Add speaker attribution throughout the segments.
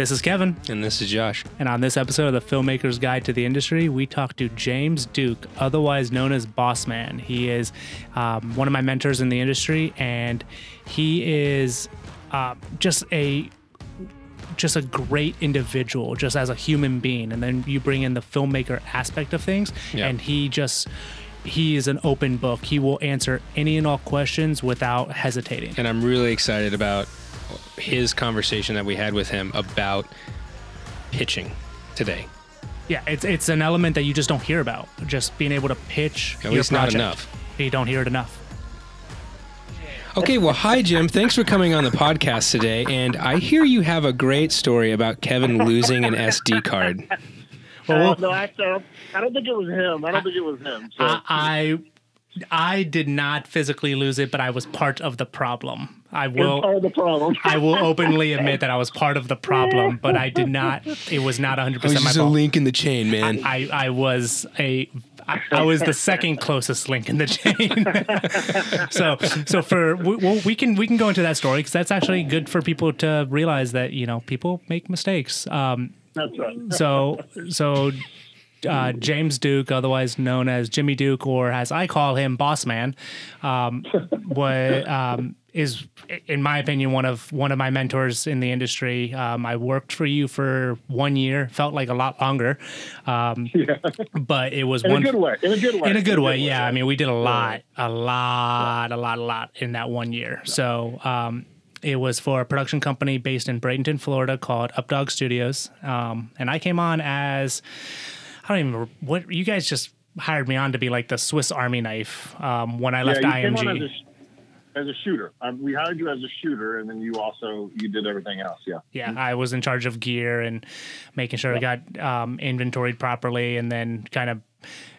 Speaker 1: This is Kevin.
Speaker 2: And this is Josh.
Speaker 1: And on this episode of the Filmmaker's Guide to the Industry, we talk to James Duke, otherwise known as Boss Man. He is um, one of my mentors in the industry, and he is uh, just a just a great individual, just as a human being. And then you bring in the filmmaker aspect of things,
Speaker 2: Yeah.
Speaker 1: and he just he is an open book. He will answer any and all questions without hesitating.
Speaker 2: And I'm really excited about his conversation that we had with him about pitching today.
Speaker 1: Yeah, it's it's an element that you just don't hear about. Just being able to pitch
Speaker 2: At
Speaker 1: your
Speaker 2: least not enough.
Speaker 1: You don't hear it enough.
Speaker 2: Okay, well, hi, Jim. Thanks for coming on the podcast today. And I hear you have a great story about Kevin losing an SD card.
Speaker 1: Well,
Speaker 3: Uh, no, actually, I don't, I don't think it was him. I don't think it was him. So,
Speaker 1: I, I I did not physically lose it, but I was part of the problem. I will
Speaker 3: part of the problem.
Speaker 1: I will openly admit that I was part of the problem, but I did not. It was not 100
Speaker 2: It was
Speaker 1: percent my
Speaker 2: just a link in the chain, man.
Speaker 1: I, I was a I, I was the second closest link in the chain. so so for we, well, we can we can go into that story because that's actually good for people to realize that you know people make mistakes. Um,
Speaker 3: That's right.
Speaker 1: so so uh, James Duke, otherwise known as Jimmy Duke, or as I call him, Boss Man, um, um, is, in my opinion, one of one of my mentors in the industry. Um, I worked for you for one year, felt like a lot longer, um, but it was
Speaker 3: In
Speaker 1: one
Speaker 3: a good way. In a good way.
Speaker 1: in a good way, yeah. I mean, we did a lot, a lot, a lot, a lot in that one year. So um, it was for a production company based in Bradenton, Florida, called Updog Studios, um, and I came on as I don't even remember what you guys just hired me on to be like the Swiss Army knife um, when I
Speaker 3: yeah,
Speaker 1: left
Speaker 3: on
Speaker 1: IMG.
Speaker 3: as a, as a shooter. Um, we hired you as a shooter, and then you also you did everything else. Yeah.
Speaker 1: yeah, I was in charge of gear and making sure I got um, inventoried properly, and then kind of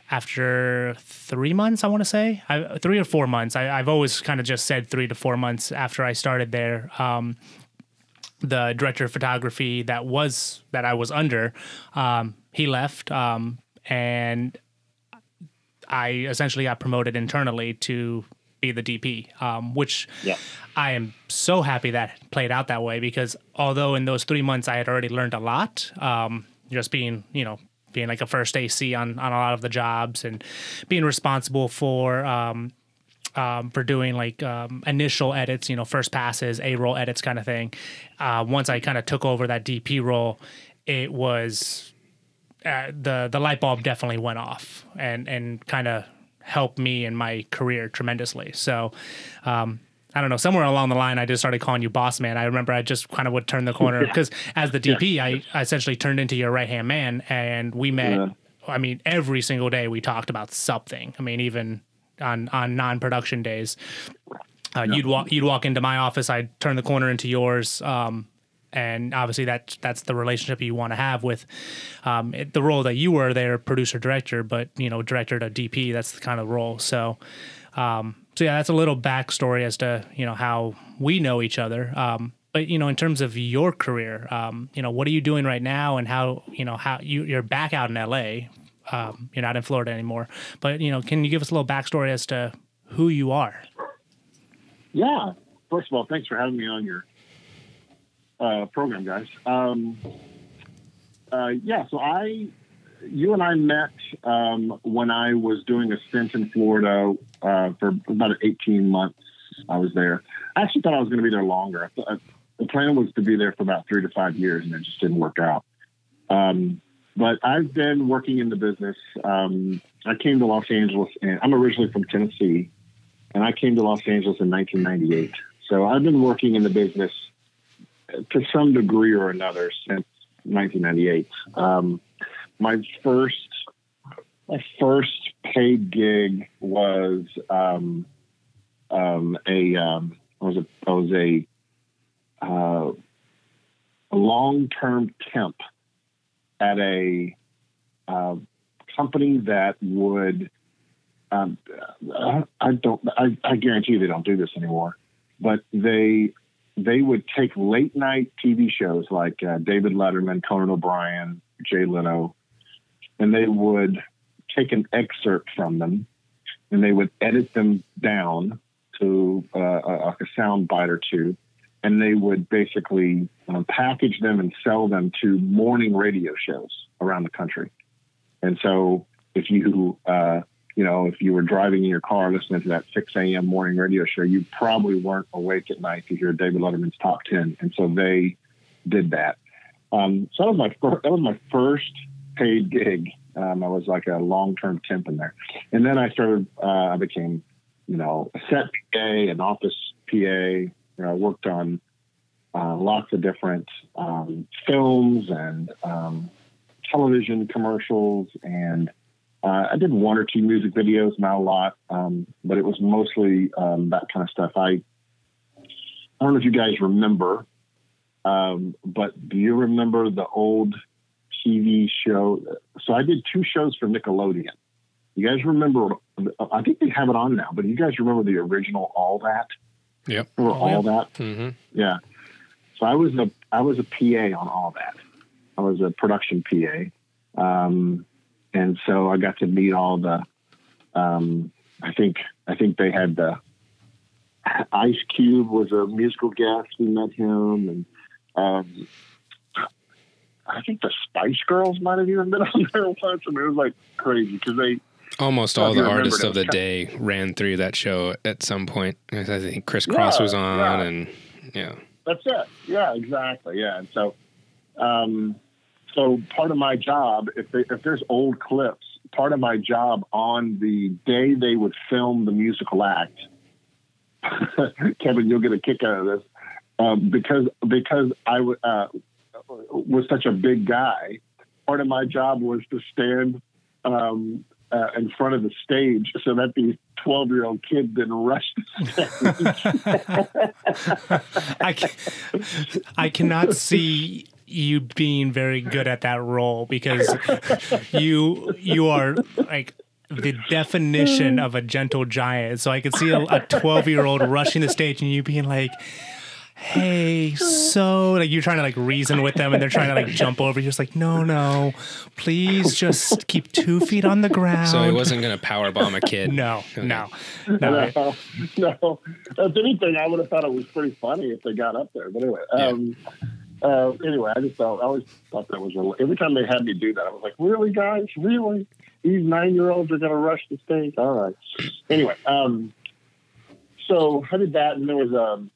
Speaker 1: after three months, I want to say I, three or four months. I, I've always kind of just said three to four months after I started there. Um, the director of photography that was that I was under, um, he left, um, and I essentially got promoted internally to be the DP, um, which
Speaker 3: Yeah.
Speaker 1: I am so happy that played out that way because although in those three months I had already learned a lot, um, just being, you know, being like a first AC on, on a lot of the jobs and being responsible for, um, um, for doing like um, initial edits, you know, first passes, A roll edits kind of thing. Uh, once I kind of took over that DP role, it was uh, the the light bulb definitely went off and and kind of helped me in my career tremendously. So. Um, I don't know. Somewhere along the line, I just started calling you boss man. I remember I just kind of would turn the corner because as the DP, I, I essentially turned into your right hand man, and we met.
Speaker 3: Yeah.
Speaker 1: I mean, every single day we talked about something. I mean, even on on non production days, uh, you'd walk you'd walk into my office, I'd turn the corner into yours, um, and obviously that that's the relationship you want to have with um, it, the role that you were there, producer director, but you know director to DP. That's the kind of role. So. Um, so yeah, that's a little backstory as to you know how we know each other. Um, but you know, in terms of your career, um, you know, what are you doing right now, and how you know how you you're back out in LA. Um, you're not in Florida anymore, but you know, can you give us a little backstory as to who you are?
Speaker 3: Yeah. First of all, thanks for having me on your uh, program, guys. Um, uh, yeah. So I, you and I met um, when I was doing a stint in Florida uh, for about 18 months. I was there. I actually thought I was going to be there longer. I the plan was to be there for about three to five years, and it just didn't work out. Um, but I've been working in the business. Um, I came to Los Angeles, and I'm originally from Tennessee, and I came to Los Angeles in 1998. So I've been working in the business to some degree or another since 1998. Um, my first, my first paid gig was um, um, a um, was a I was a uh, a long term temp at a uh, company that would um, I, I don't I, I guarantee they don't do this anymore but they they would take late night TV shows like uh, David Letterman, Conan O'Brien, Jay Leno, and they would take an excerpt from them and they would edit them down to uh, a, a sound bite or two, and they would basically um, package them and sell them to morning radio shows around the country. And so if you, uh, you know, if you were driving in your car listening to that 6 a.m. morning radio show, you probably weren't awake at night to hear David Letterman's top 10. And so they did that. Um, so that was my first, that was my first paid gig. Um, I was like a long-term temp in there. And then I started, uh, I became, you know, a set PA, an office PA. You know, I worked on uh, lots of different um, films and um, television commercials and uh, I did one or two music videos, not a lot, um, but it was mostly um, that kind of stuff. I I don't know if you guys remember, um, but do you remember the old TV show? So I did two shows for Nickelodeon. You guys remember? I think they have it on now, but you guys remember the original All That?
Speaker 2: Yep.
Speaker 3: Remember
Speaker 1: Oh,
Speaker 3: All
Speaker 1: yeah.
Speaker 3: That?
Speaker 2: Mm-hmm.
Speaker 3: Yeah. So I was a I was a PA on all that. I was a production PA, um, and so I got to meet all the. Um, I think I think they had the Ice Cube was a musical guest. We met him, and um, I think the Spice Girls might have even been on there once. and it was like crazy because they
Speaker 2: Almost all the artists of the day ran through that show at some point. I think Kris Kross
Speaker 3: Yeah,
Speaker 2: was on,
Speaker 3: yeah.
Speaker 2: and yeah,
Speaker 3: That's it. Yeah, exactly. Yeah, and so, um, so part of my job, if they, if there's old clips, part of my job on the day they would film the musical act, Kevin, you'll get a kick out of this, um, because because I uh, was such a big guy. Part of my job was to stand um, uh, in front of the stage so that these twelve year old kid didn't rush the stage.
Speaker 1: I, ca- I cannot see you being very good at that role because you you are like the definition of a gentle giant. So I could see a 12 year old rushing the stage and you being like, Hey, so like you're trying to like reason with them and they're trying to like jump over. You're just like, no, no, please just keep two feet on the ground.
Speaker 2: so he wasn't going to power bomb a kid.
Speaker 1: No,
Speaker 2: Okay.
Speaker 1: no, no.
Speaker 3: no, no. If anything, I would have thought it was pretty funny if they got up there. But anyway,
Speaker 2: Yeah.
Speaker 3: um, uh, anyway, I just thought I always thought that was a, every time they had me do that, I was like, really, guys, really? These nine year olds are going to rush the stage? All right. Anyway, um, so I did that, and there was um,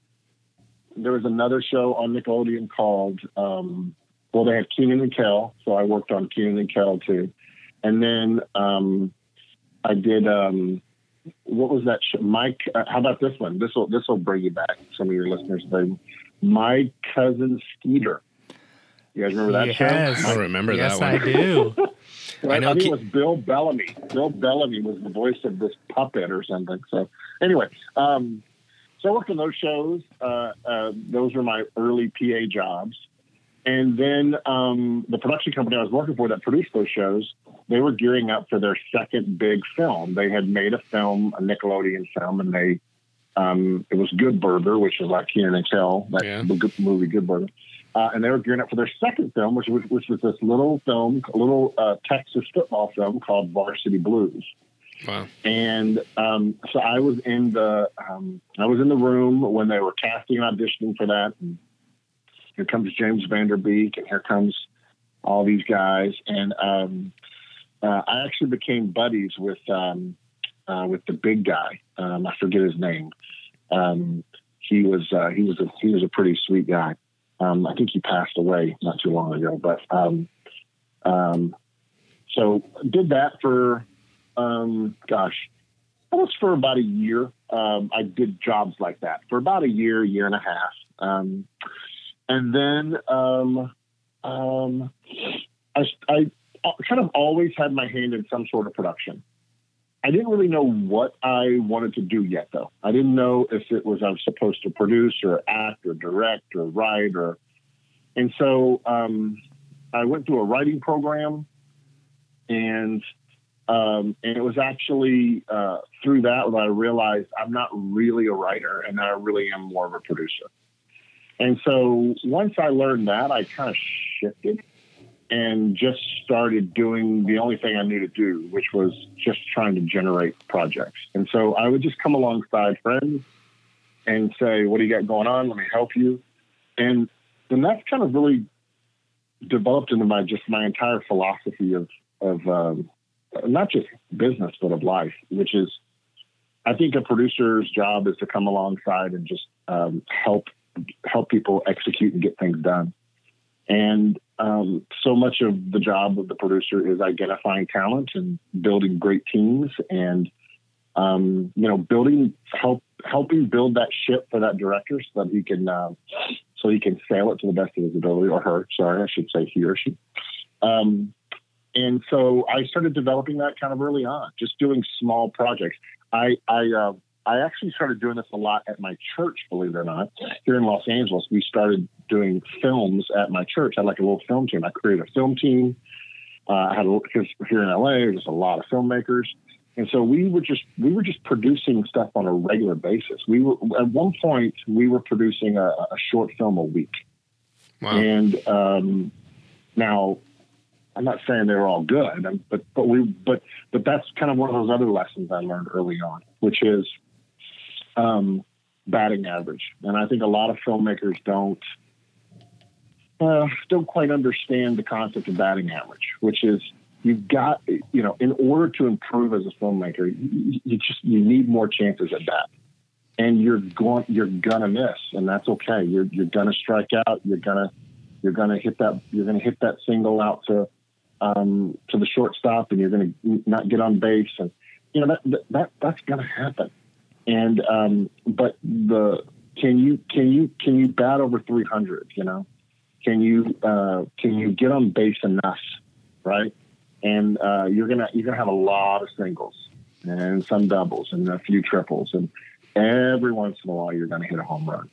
Speaker 3: there was another show on Nickelodeon called um, well, they had Kenan and Kel, so I worked on Kenan and Kel too, and then um, I did um, what was that show? Mike, uh, how about this one? This will this will bring you back. Some of your listeners, they, my cousin Skeeter. You guys remember that
Speaker 1: Yes.
Speaker 3: show?
Speaker 2: I remember
Speaker 1: yes,
Speaker 2: that one.
Speaker 1: Yes, I do.
Speaker 3: I,
Speaker 2: I know
Speaker 3: think
Speaker 2: Ke-
Speaker 3: it was Bill Bellamy. Bill Bellamy was the voice of this puppet or something. So anyway, um, so I worked on those shows. Uh, uh, those were my early PA jobs. And then um, the production company I was working for that produced those shows, they were gearing up for their second big film. They had made a film, a Nickelodeon film, and they um, it was Good Burger, which is like Kenan and Kel, that
Speaker 2: Yeah.
Speaker 3: good movie Good Burger. Uh, and they were gearing up for their second film, which was which was this little film, a little uh, Texas football film called Varsity Blues.
Speaker 2: Wow.
Speaker 3: And um, so I was in the um, I was in the room when they were casting and auditioning for that. And here comes James Van Der Beek, and here comes all these guys. And um, uh, I actually became buddies with um, uh, with the big guy. Um, I forget his name. Um, he was uh, he was a he was a pretty sweet guy. Um, I think he passed away not too long ago, but um, um, so did that for um, gosh, almost for about a year. I did jobs like that for about a year, year and a half, and then I, I kind of always had my hand in some sort of production. I didn't really know what I wanted to do yet, though. I didn't know if it was I was supposed to produce or act or direct or write or, and so um, I went through a writing program, and um, and it was actually uh, through that that I realized I'm not really a writer, and that I really am more of a producer. And so once I learned that, I kind of shifted and just started doing the only thing I knew to do, which was just trying to generate projects. And so I would just come alongside friends and say, "What do you got going on? Let me help you." And then that's kind of really developed into my just my entire philosophy of of um, not just business but of life, which is I think a producer's job is to come alongside and just um, help help people execute and get things done. And um, so much of the job of the producer is identifying talent and building great teams and um, you know building help helping build that ship for that director so that he can uh, so he can sail it to the best of his ability or her. Sorry I should say he or she. Um, and so I started developing that kind of early on just doing small projects. I I uh, I actually started doing this a lot at my church, believe it or not. Here in Los Angeles, we started doing films at my church. I had like a little film team. I created a film team. Uh, I had a, because here in LA, there's just a lot of filmmakers, and so we were just we were just producing stuff on a regular basis. We were at one point we were producing a, a short film a week, wow. and um, now I'm not saying they were all good, but but we but but that's kind of one of those other lessons I learned early on, which is um, batting average. And I think a lot of filmmakers don't uh, don't quite understand the concept of batting average, which is you've got you know in order to improve as a filmmaker, you, you just you need more chances at bat, and you're going you're gonna miss, and that's okay. You're you're gonna strike out. You're gonna you're gonna hit that you're gonna hit that single out to um, to the shortstop, and you're gonna not get on base, and you know that that that's gonna happen. And um, but the can you can you can you bat over 300? You know, can you uh, can you get on base enough, right? And uh, you're gonna you're gonna have a lot of singles and some doubles and a few triples, and every once in a while you're gonna hit a home run.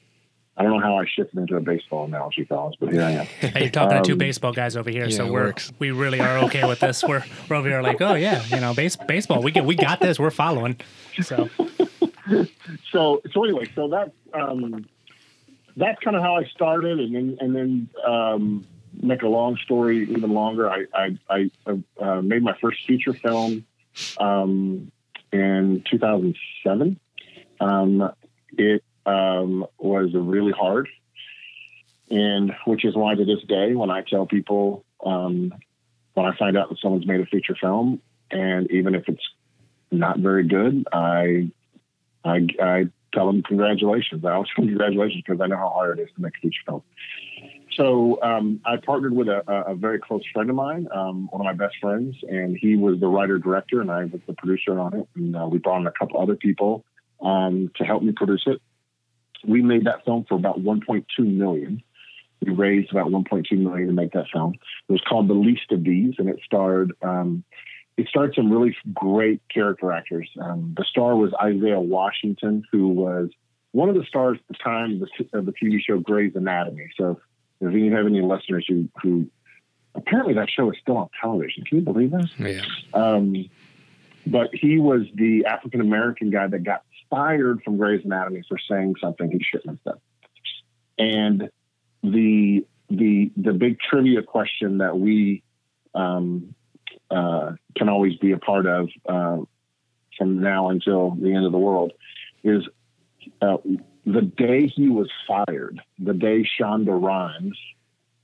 Speaker 3: I don't know how I shifted into a baseball analogy, fellas, but here I am.
Speaker 1: Hey, you're talking um, to two um, baseball guys over here, yeah, so we're works. we really are okay with this. We're we're over here like, oh yeah, you know, base, baseball. We get we got this. We're following. So
Speaker 3: so so anyway, so that's um, that's kind of how I started, and then and then um, make a long story even longer. I I, I uh, made my first feature film um, in 2007. Um, it um, was really hard, and which is why to this day, when I tell people um, when I find out that someone's made a feature film, and even if it's not very good, I I, I tell them congratulations. I always tell them congratulations because I know how hard it is to make a feature film. So um, I partnered with a, a, very close friend of mine, um, one of my best friends, and he was the writer director, and I was the producer on it. And uh, we brought in a couple other people um, to help me produce it. We made that film for about 1.2 million. We raised about 1.2 million to make that film. It was called The Least of These, and it starred um, it starred some really great character actors. Um, the star was Isaiah Washington, who was one of the stars at the time of the, of the TV show Grey's Anatomy. So if you have any listeners who, who apparently that show is still on television, can you believe that?
Speaker 2: Yeah.
Speaker 3: Um, but he was the African American guy that got fired from Grey's Anatomy for saying something he shouldn't have said. And the the the big trivia question that we um, uh, can always be a part of uh, from now until the end of the world is uh, the day he was fired, the day Shonda Rhimes,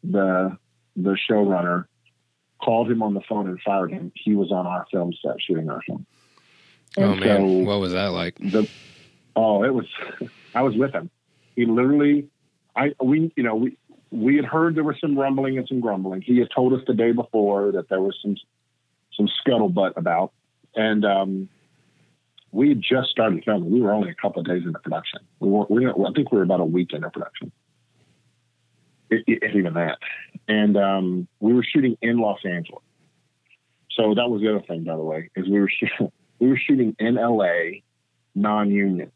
Speaker 3: the the showrunner, called him on the phone and fired him. He was on our film set shooting our film.
Speaker 2: And oh man, so what was that like?
Speaker 3: The, oh, it was. I was with him. He literally, I we you know we we had heard there was some rumbling and some grumbling. He had told us the day before that there was some some scuttlebutt about. And um, we had just started filming. We were only a couple of days into production. We were, we were, I think we were about a week into production, if even that. And um, we were shooting in Los Angeles. So that was the other thing, by the way, is we were shooting, we were shooting in LA, non-union.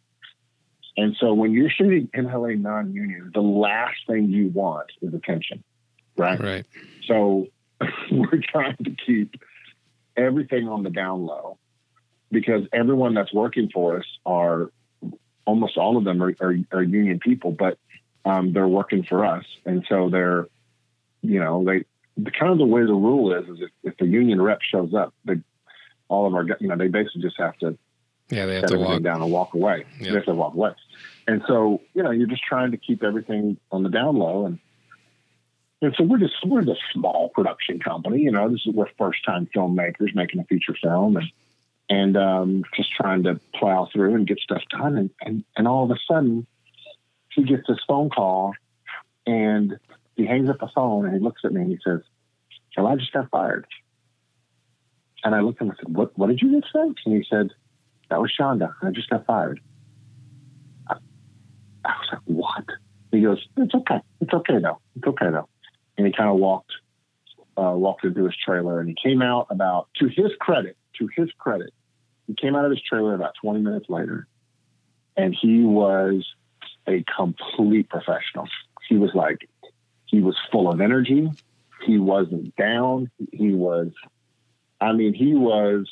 Speaker 3: And so when you're shooting in LA non-union, the last thing you want is attention, right?
Speaker 2: Right.
Speaker 3: So we're trying to keep everything on the down low because everyone that's working for us are almost all of them are, are, are union people, but um, they're working for us. And so they're, you know, they, the kind of the way the rule is, is if, if the union rep shows up, they, all of our, you know, they basically just have to
Speaker 2: Yeah, they have to walk.
Speaker 3: down and walk away.
Speaker 2: Yeah.
Speaker 3: They have to walk away. And so, you know, you're just trying to keep everything on the down low. And, and so we're just, we're just a small production company. You know, this is, we're first time filmmakers making a feature film and, and um, just trying to plow through and get stuff done. And, and, and all of a sudden, he gets this phone call and he hangs up the phone and he looks at me and he says, Well, I just got fired. And I looked at him and said, What, what did you just say? And he said, That was Shonda. I just got fired. I, I was like, What? He goes, It's okay. It's okay though. It's okay though. And he kind of walked, uh, walked into his trailer and he came out about, to his credit, to his credit, he came out of his trailer about 20 minutes later and he was a complete professional. He was like, he was full of energy. He wasn't down. He was, I mean, he was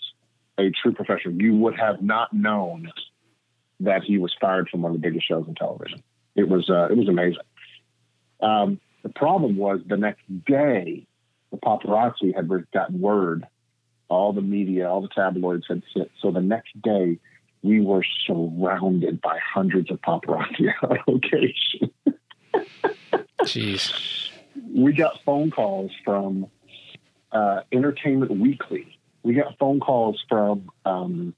Speaker 3: a true professional. You would have not known that he was fired from one of the biggest shows in television. It was, uh, it was amazing. Um, the problem was the next day, the paparazzi had gotten word. All the media, all the tabloids had said. So the next day, we were surrounded by hundreds of paparazzi on location.
Speaker 2: Jeez.
Speaker 3: we got phone calls from uh, Entertainment Weekly. We got phone calls from um,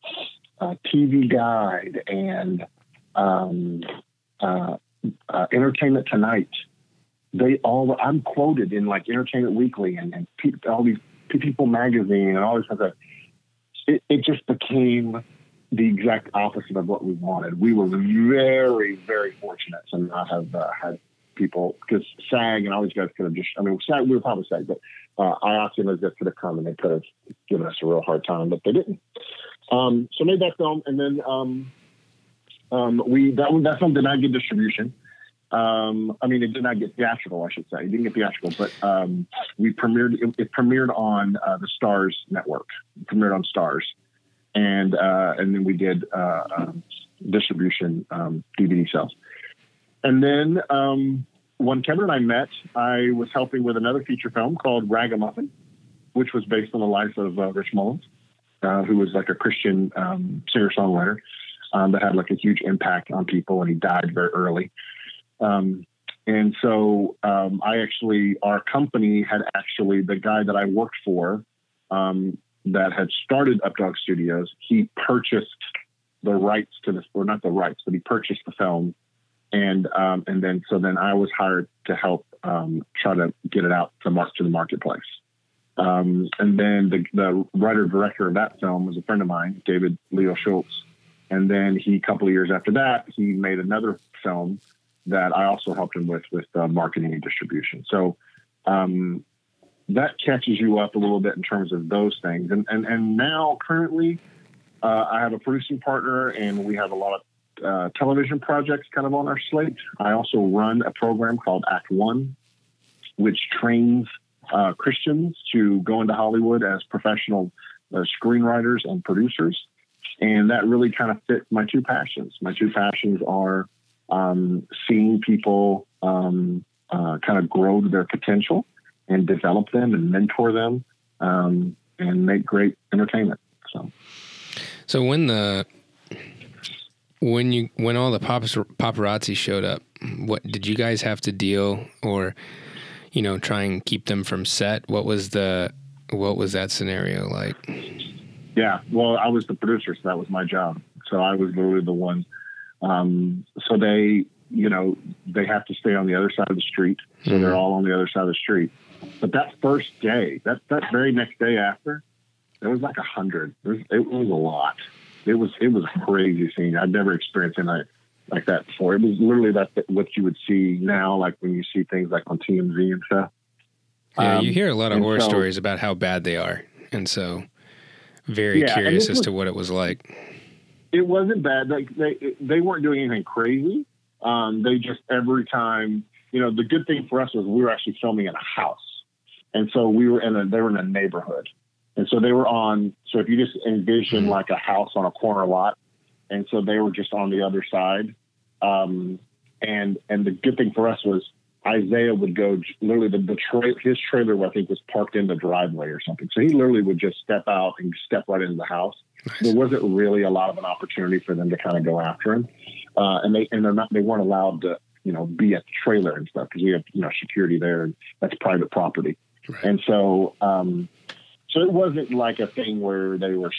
Speaker 3: uh, TV Guide and um, uh, uh, Entertainment Tonight. They all, I'm quoted in like Entertainment Weekly and, and pe- all these People magazine and all this stuff. It, it just became the exact opposite of what we wanted. We were very, very fortunate to not have uh, had people because SAG and all these guys could have just, I mean, SAG, we were probably SAG, but uh, IATSE and those guys could come and they could have given us a real hard time, but they didn't. Um, so made that film and then um, um, we, that, that film did not get distribution. Um, I mean, it did not get theatrical, I should say. It didn't get theatrical, but um, we premiered, it, it premiered on uh, the Starz Network, it premiered on Starz. And, uh, and then we did uh, um, distribution um, DVD sales. And then um, when Kevin and I met, I was helping with another feature film called Ragamuffin, which was based on the life of uh, Rich Mullins, uh, who was like a Christian um, singer songwriter um, that had like a huge impact on people, and he died very early. Um, and so um, I actually, our company had actually the guy that I worked for um, that had started Updog Studios. He purchased the rights to this, or not the rights, but he purchased the film and um, and then so then I was hired to help um, try to get it out to mark to the marketplace. Um, and then the, the writer director of that film was a friend of mine, David Leo Schultz. And then he, a couple of years after that, he made another film that I also helped him with with uh, marketing and distribution. So um, that catches you up a little bit in terms of those things. And and and now currently, uh, I have a producing partner, and we have a lot of uh, television projects kind of on our slate. I also run a program called Act One, which trains uh, Christians to go into Hollywood as professional uh, screenwriters and producers. And that really kind of fit my two passions. My two passions are um, seeing people um, uh, kind of grow to their potential and develop them and mentor them um, and make great entertainment. So.
Speaker 2: So when the when you when all the paparazzi showed up, what did you guys have to deal or you know try and keep them from set? What was the what was that scenario like?
Speaker 3: Yeah, well, I was the producer, so that was my job. So I was literally the one. Um, so they, you know, they have to stay on the other side of the street. So
Speaker 2: Mhm.
Speaker 3: they're all on the other side of the street. But that first day, that that very next day after, there was like a hundred. It was, it was a lot. It was it was a crazy scene. I'd never experienced anything like that before. It was literally that what you would see now, like when you see things like on TMZ and stuff.
Speaker 2: Yeah,
Speaker 3: Um,
Speaker 2: you hear a lot of horror
Speaker 3: so-
Speaker 2: stories about how bad they are, and so very
Speaker 3: Yeah,
Speaker 2: curious as to what it was like.
Speaker 3: It wasn't bad. Like they they weren't doing anything crazy. Um, they just every time, you know, the good thing for us was we were actually filming in a house, and so we were in a they were in a neighborhood, and so they were on. So if you just envision
Speaker 2: Mhm.
Speaker 3: like a house on a corner lot, and so they were just on the other side, um, and and the good thing for us was Isaiah would go literally the, the tra- his trailer I think was parked in the driveway or something, so he literally would just step out and step right into the house Nice. There wasn't really a lot of an opportunity for them to kind of go after him, uh, and they and they're not they weren't allowed to you know be at the trailer and stuff because we have you know security there and that's private property, right. and so um, so it wasn't like a thing where they were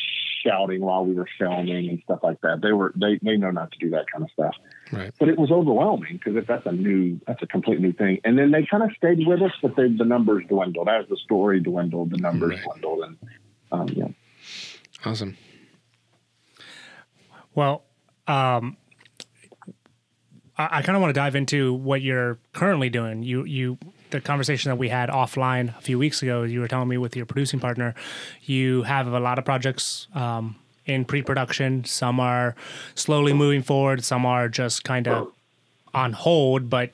Speaker 3: shouting while we were filming and stuff like that. They were they they know not to do that kind of stuff.
Speaker 2: Right.
Speaker 3: But it was overwhelming because if that's a new that's a complete new thing. And then they kind of stayed with us, but they, the numbers dwindled as the story dwindled. The numbers right. dwindled, and um, yeah.
Speaker 2: Awesome.
Speaker 1: Well, um, I, I kind of want to dive into what you're currently doing. You you the conversation that we had offline a few weeks ago, you were telling me with your producing partner, you have a lot of projects um, in pre-production. Some are slowly moving forward. Some are just kind of on hold, but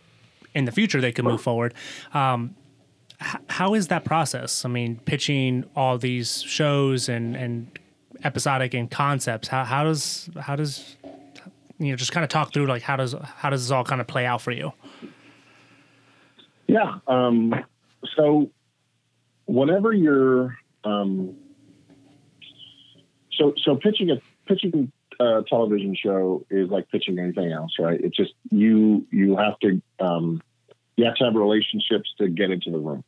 Speaker 1: in the future they could move forward. Um, how is that process? I mean, pitching all these shows and and episodic and concepts. How how does how does you know just kind of talk through like how does how does this all kind of play out for you?
Speaker 3: Yeah. Um, so whenever you're um, so so pitching a pitching a television show is like pitching anything else, right? It's just you you have to um, you have to have relationships to get into the room.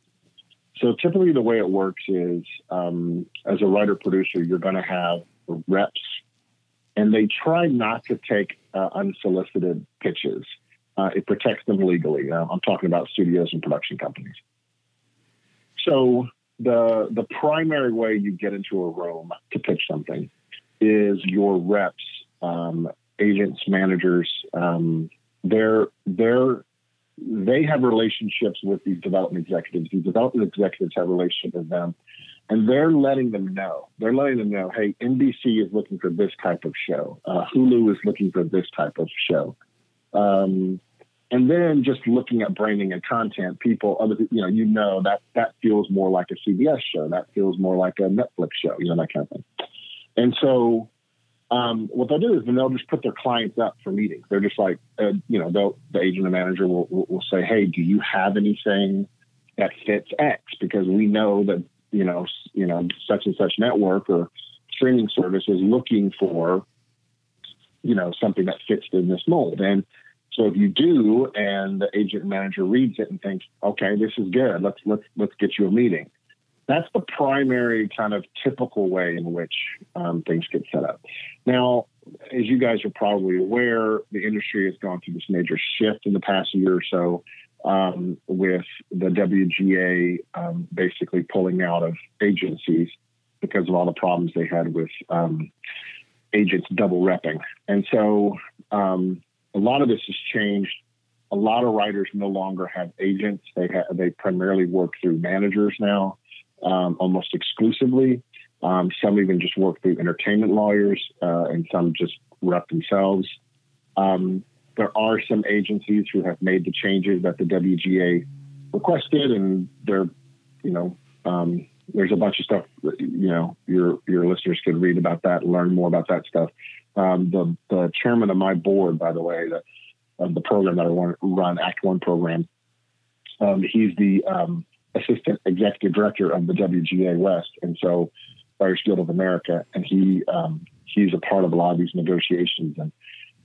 Speaker 3: So typically, the way it works is um, as a writer producer, you're going to have reps, and they try not to take uh, unsolicited pitches uh, it protects them legally. Uh, I'm talking about studios and production companies. So the the primary way you get into a room to pitch something is your reps, um, agents, managers. Um, they're they're they have relationships with these development executives. These development executives have relationships with them, and they're letting them know. They're letting them know, hey, NBC is looking for this type of show. Uh, Hulu is looking for this type of show. Um, and then just looking at branding and content, people, other, you know, you know that that feels more like a CBS show. That feels more like a Netflix show, you know, that kind of thing. And so, um, what they'll do is then they'll just put their clients up for meetings. They're just like, uh, you know, the agent and manager will, will, will say, hey, do you have anything that fits X? Because we know that you know, you know, such and such network or streaming service is looking for, you know, something that fits in this mold. And so if you do, and the agent and manager reads it and thinks, okay, this is good, let's let's let's get you a meeting. That's the primary kind of typical way in which um, things get set up. Now, as you guys are probably aware, the industry has gone through this major shift in the past year or so, um, with the WGA um, basically pulling out of agencies because of all the problems they had with um, agents double repping. And so um, a lot of this has changed. A lot of writers no longer have agents. They have, they primarily work through managers now, um, almost exclusively. Um, some even just work through entertainment lawyers, uh, and some just rep themselves. Um, there are some agencies who have made the changes that the WGA requested, and they're, you know, um, there's a bunch of stuff. You know, your your listeners could read about that, learn more about that stuff. Um, the the chairman of my board, by the way, the of the program that I run, Act One program. Um, he's the um, assistant executive director of the WGA West, and so Writers Guild of America, and he um, he's a part of a lot of these negotiations, and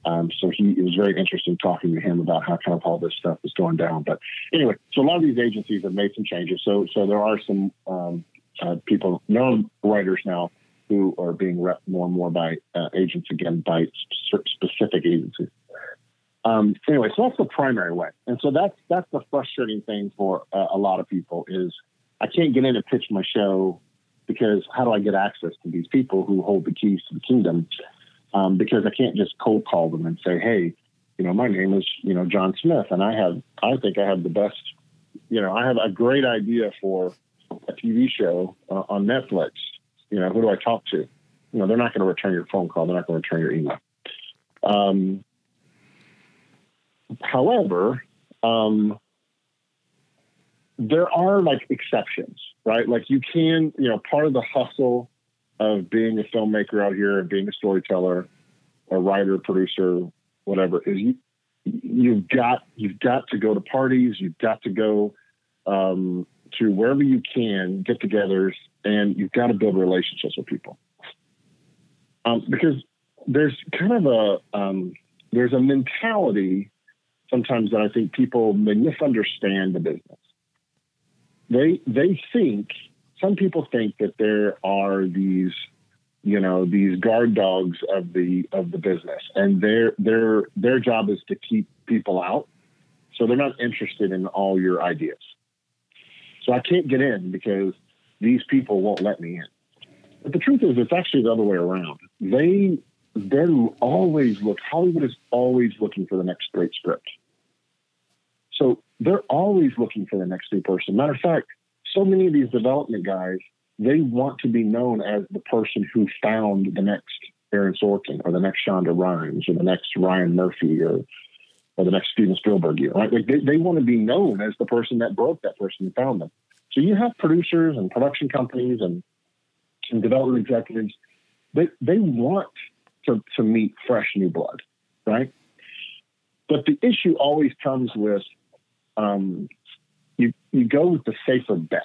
Speaker 3: um, so he it was very interesting talking to him about how kind of all this stuff is going down. But anyway, so a lot of these agencies have made some changes. So so there are some um, uh, people, known writers now who are being rep more and more by uh, agents again by specific agencies. Um, anyway, so that's the primary way, and so that's that's the frustrating thing for uh, a lot of people is I can't get in and pitch my show because how do I get access to these people who hold the keys to the kingdom? Um, because I can't just cold call them and say, hey, you know, my name is you know John Smith, and I have I think I have the best, you know, I have a great idea for a TV show uh, on Netflix you know, who do I talk to? You know, they're not going to return your phone call. They're not going to return your email. Um, however, um, there are like exceptions, right? Like you can, you know, part of the hustle of being a filmmaker out here and being a storyteller, a writer, producer, whatever, is you you've got you've got to go to parties, you've got to go um, to wherever you can, get-togethers, and you've got to build relationships with people. um, because there's kind of a um, there's a mentality sometimes that I think people may misunderstand the business. They they think some people think that there are these you know these guard dogs of the of the business and their their their job is to keep people out so they're not interested in all your ideas. So i can't get in because these people won't let me in. But the truth is it's actually the other way around. They they're always look hollywood is always looking for the next great script so they're always looking for the next new person matter of fact so many of these development guys they want to be known as the person who found the next Aaron Sorkin or the next Shonda Rhimes or the next Ryan Murphy or or the next Steven Spielberg, year, right? Like they, they want to be known as the person that broke that person and found them. So you have producers and production companies and, and development executives. They they want to, to meet fresh new blood, right? But the issue always comes with um, you you go with the safer bet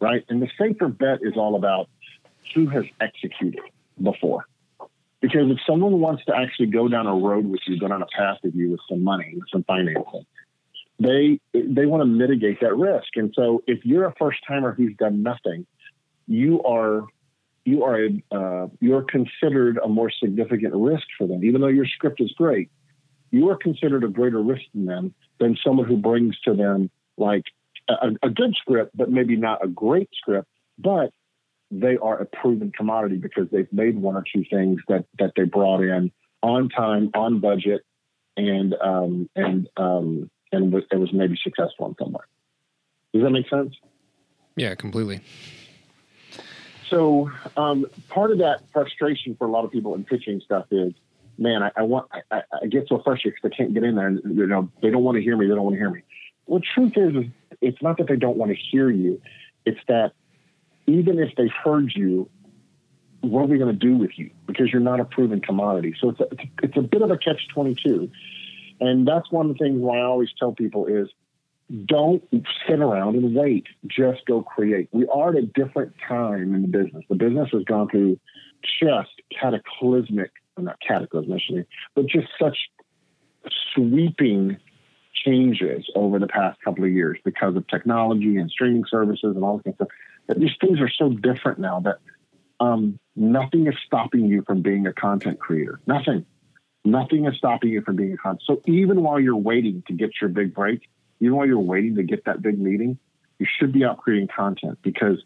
Speaker 3: right? And the safer bet is all about who has executed before. Because if someone wants to actually go down a road with you, go down a path with you with some money, with some financing, they they want to mitigate that risk. And so if you're a first timer who's done nothing, you are you are a, uh, you're considered a more significant risk for them, even though your script is great. You are considered a greater risk than them than someone who brings to them like a, a good script, but maybe not a great script, but they are a proven commodity because they've made one or two things that that they brought in on time, on budget, and um, and um, and it was maybe successful in some way. Does that make sense?
Speaker 2: Yeah, completely.
Speaker 3: So um, part of that frustration for a lot of people in pitching stuff is, man, I, I want I, I, get so frustrated because I can't get in there, and you know they don't want to hear me. They don't want to hear me. Well, truth is, it's not that they don't want to hear you. It's that even if they've heard you, what are we going to do with you? Because you're not a proven commodity. So it's a, it's a bit of a catch 22. And that's one of the things why I always tell people is don't sit around and wait. Just go create. We are at a different time in the business. The business has gone through just cataclysmic, not cataclysmic, but just such sweeping changes over the past couple of years because of technology and streaming services and all that kind of stuff. That these things are so different now that um, nothing is stopping you from being a content creator. Nothing. Nothing is stopping you from being a content. So even while you're waiting to get your big break, even while you're waiting to get that big meeting, you should be out creating content because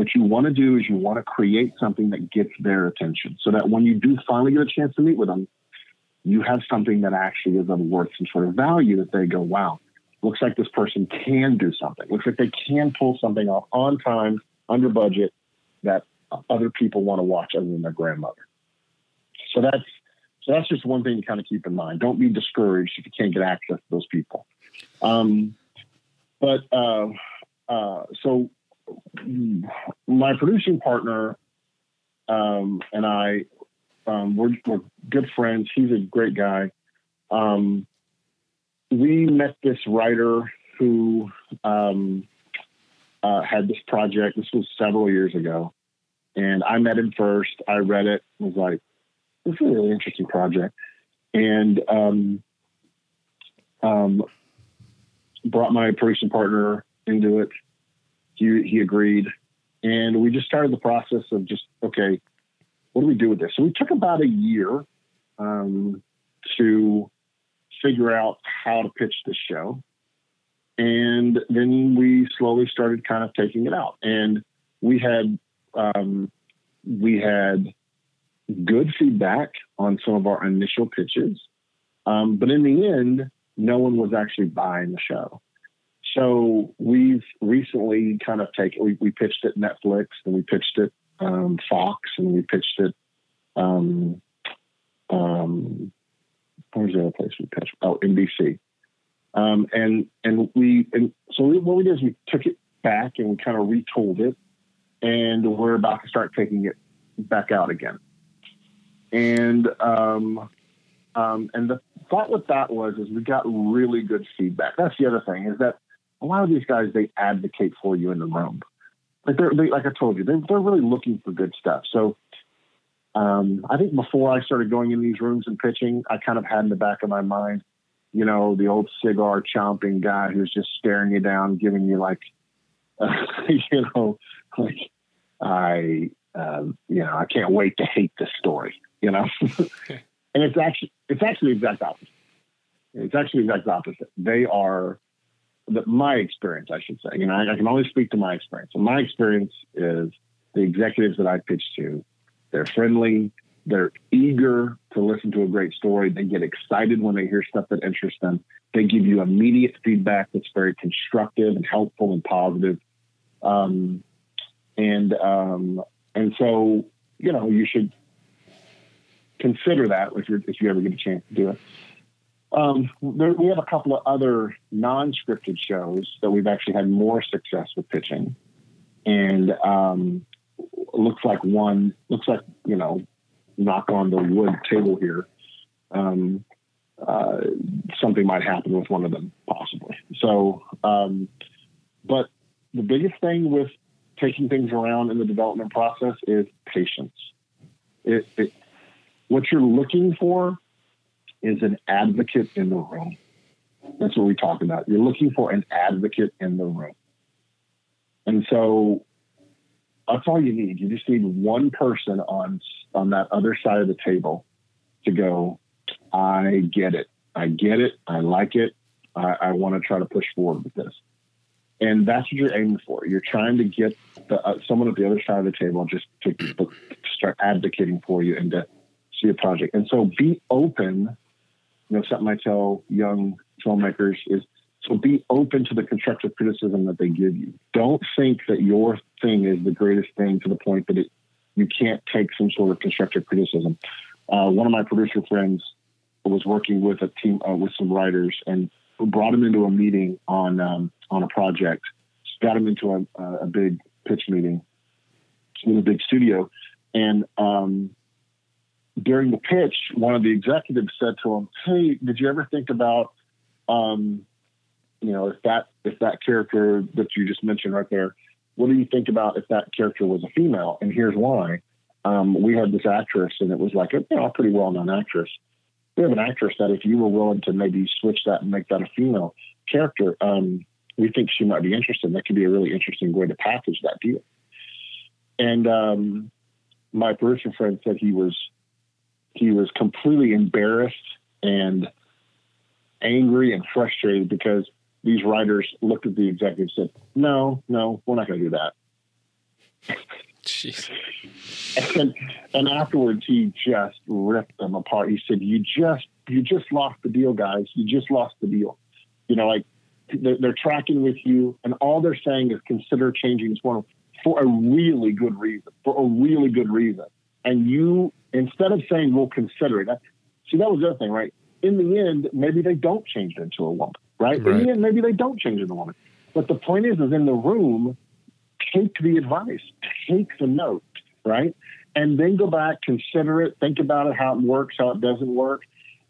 Speaker 3: what you want to do is you want to create something that gets their attention so that when you do finally get a chance to meet with them, you have something that actually is of worth some sort of value that they go, wow, looks like this person can do something. Looks like they can pull something off on time, under budget, that other people want to watch other than their grandmother. So that's so that's just one thing to kind of keep in mind. Don't be discouraged if you can't get access to those people. Um, but uh, uh, so my producing partner um, and I um, we're, we're, good friends. He's a great guy. Um, we met this writer who um, uh, had this project. This was several years ago. And I met him first. I read it, was like, this is a really interesting project. And um, um, brought my producing partner into it. He, he agreed. And we just started the process of just, okay, what do we do with this? So we took about a year um, to figure out how to pitch the show. And then we slowly started kind of taking it out. And we had um, we had good feedback on some of our initial pitches. Um, but in the end, no one was actually buying the show. So we've recently kind of taken, we, we pitched it Netflix and we pitched it um, Fox, and we pitched it. Um, um, where's the other place we pitched? Oh, NBC. Um, and and we and so we, what we did is we took it back and we kind of retooled it, and we're about to start taking it back out again. And um, um, and the thought with that was is we got really good feedback. That's the other thing is that a lot of these guys they advocate for you in the room like they're they, like I told you, they're, they're really looking for good stuff. So um, I think before I started going in these rooms and pitching, I kind of had in the back of my mind, you know, the old cigar chomping guy who's just staring you down, giving you like, uh, you know, like I, um, you know, I can't wait to hate this story, you know, and it's actually it's actually the exact opposite. It's actually the exact opposite. They are the, my experience, I should say. You know, I, I can only speak to my experience. And my experience is the executives that I pitch to, they're friendly, they're eager to listen to a great story. They get excited when they hear stuff that interests them. They give you immediate feedback that's very constructive and helpful and positive. Um, and um, and so you know you should consider that if you if you ever get a chance to do it. Um, there, we have a couple of other non-scripted shows that we've actually had more success with pitching, and um, looks like one looks like you know, knock on the wood table here. Um, uh, something might happen with one of them possibly. So, um, but the biggest thing with taking things around in the development process is patience. It, it, what you're looking for is an advocate in the room. That's what we talk about. You're looking for an advocate in the room. And so that's all you need. You just need one person on on that other side of the table to go, I get it. I get it. I like it. I, I want to try to push forward with this. And that's what you're aiming for. You're trying to get the, uh, someone at the other side of the table just to, to start advocating for you and to see a project. And so be open you know, something I tell young filmmakers is so be open to the constructive criticism that they give you. Don't think that your thing is the greatest thing to the point that it you can't take some sort of constructive criticism. Uh, one of my producer friends was working with a team uh, with some writers and brought him into a meeting on um, on a project. Got him into a, a big pitch meeting in a big studio, and um, during the pitch, one of the executives said to him, "Hey, did you ever think about, um, you know, if that if that character that you just mentioned right there, what do you think about if that character was a female? And here's why: um, we had this actress, and it was like a you know pretty well known actress. We have an actress that if you were willing to maybe switch that and make that a female character, um, we think she might be interested. That could be a really interesting way to package that deal. And um, my producer friend said he was he was completely embarrassed and angry and frustrated because these writers looked at the executive and said, "No, no, we're not going to do that."
Speaker 2: Jeez.
Speaker 3: And, and afterwards, he just ripped them apart. He said, "You just, you just lost the deal, guys. You just lost the deal. You know, like they're, they're tracking with you, and all they're saying is consider changing this one for a really good reason. For a really good reason, and you instead of saying we'll consider it. See, that was the other thing, right? In the end, maybe they don't change it into a woman, right? right. In the end, maybe they don't change it into a woman. But the point is, is in the room, take the advice, take the note, right? And then go back, consider it, think about it, how it works, how it doesn't work.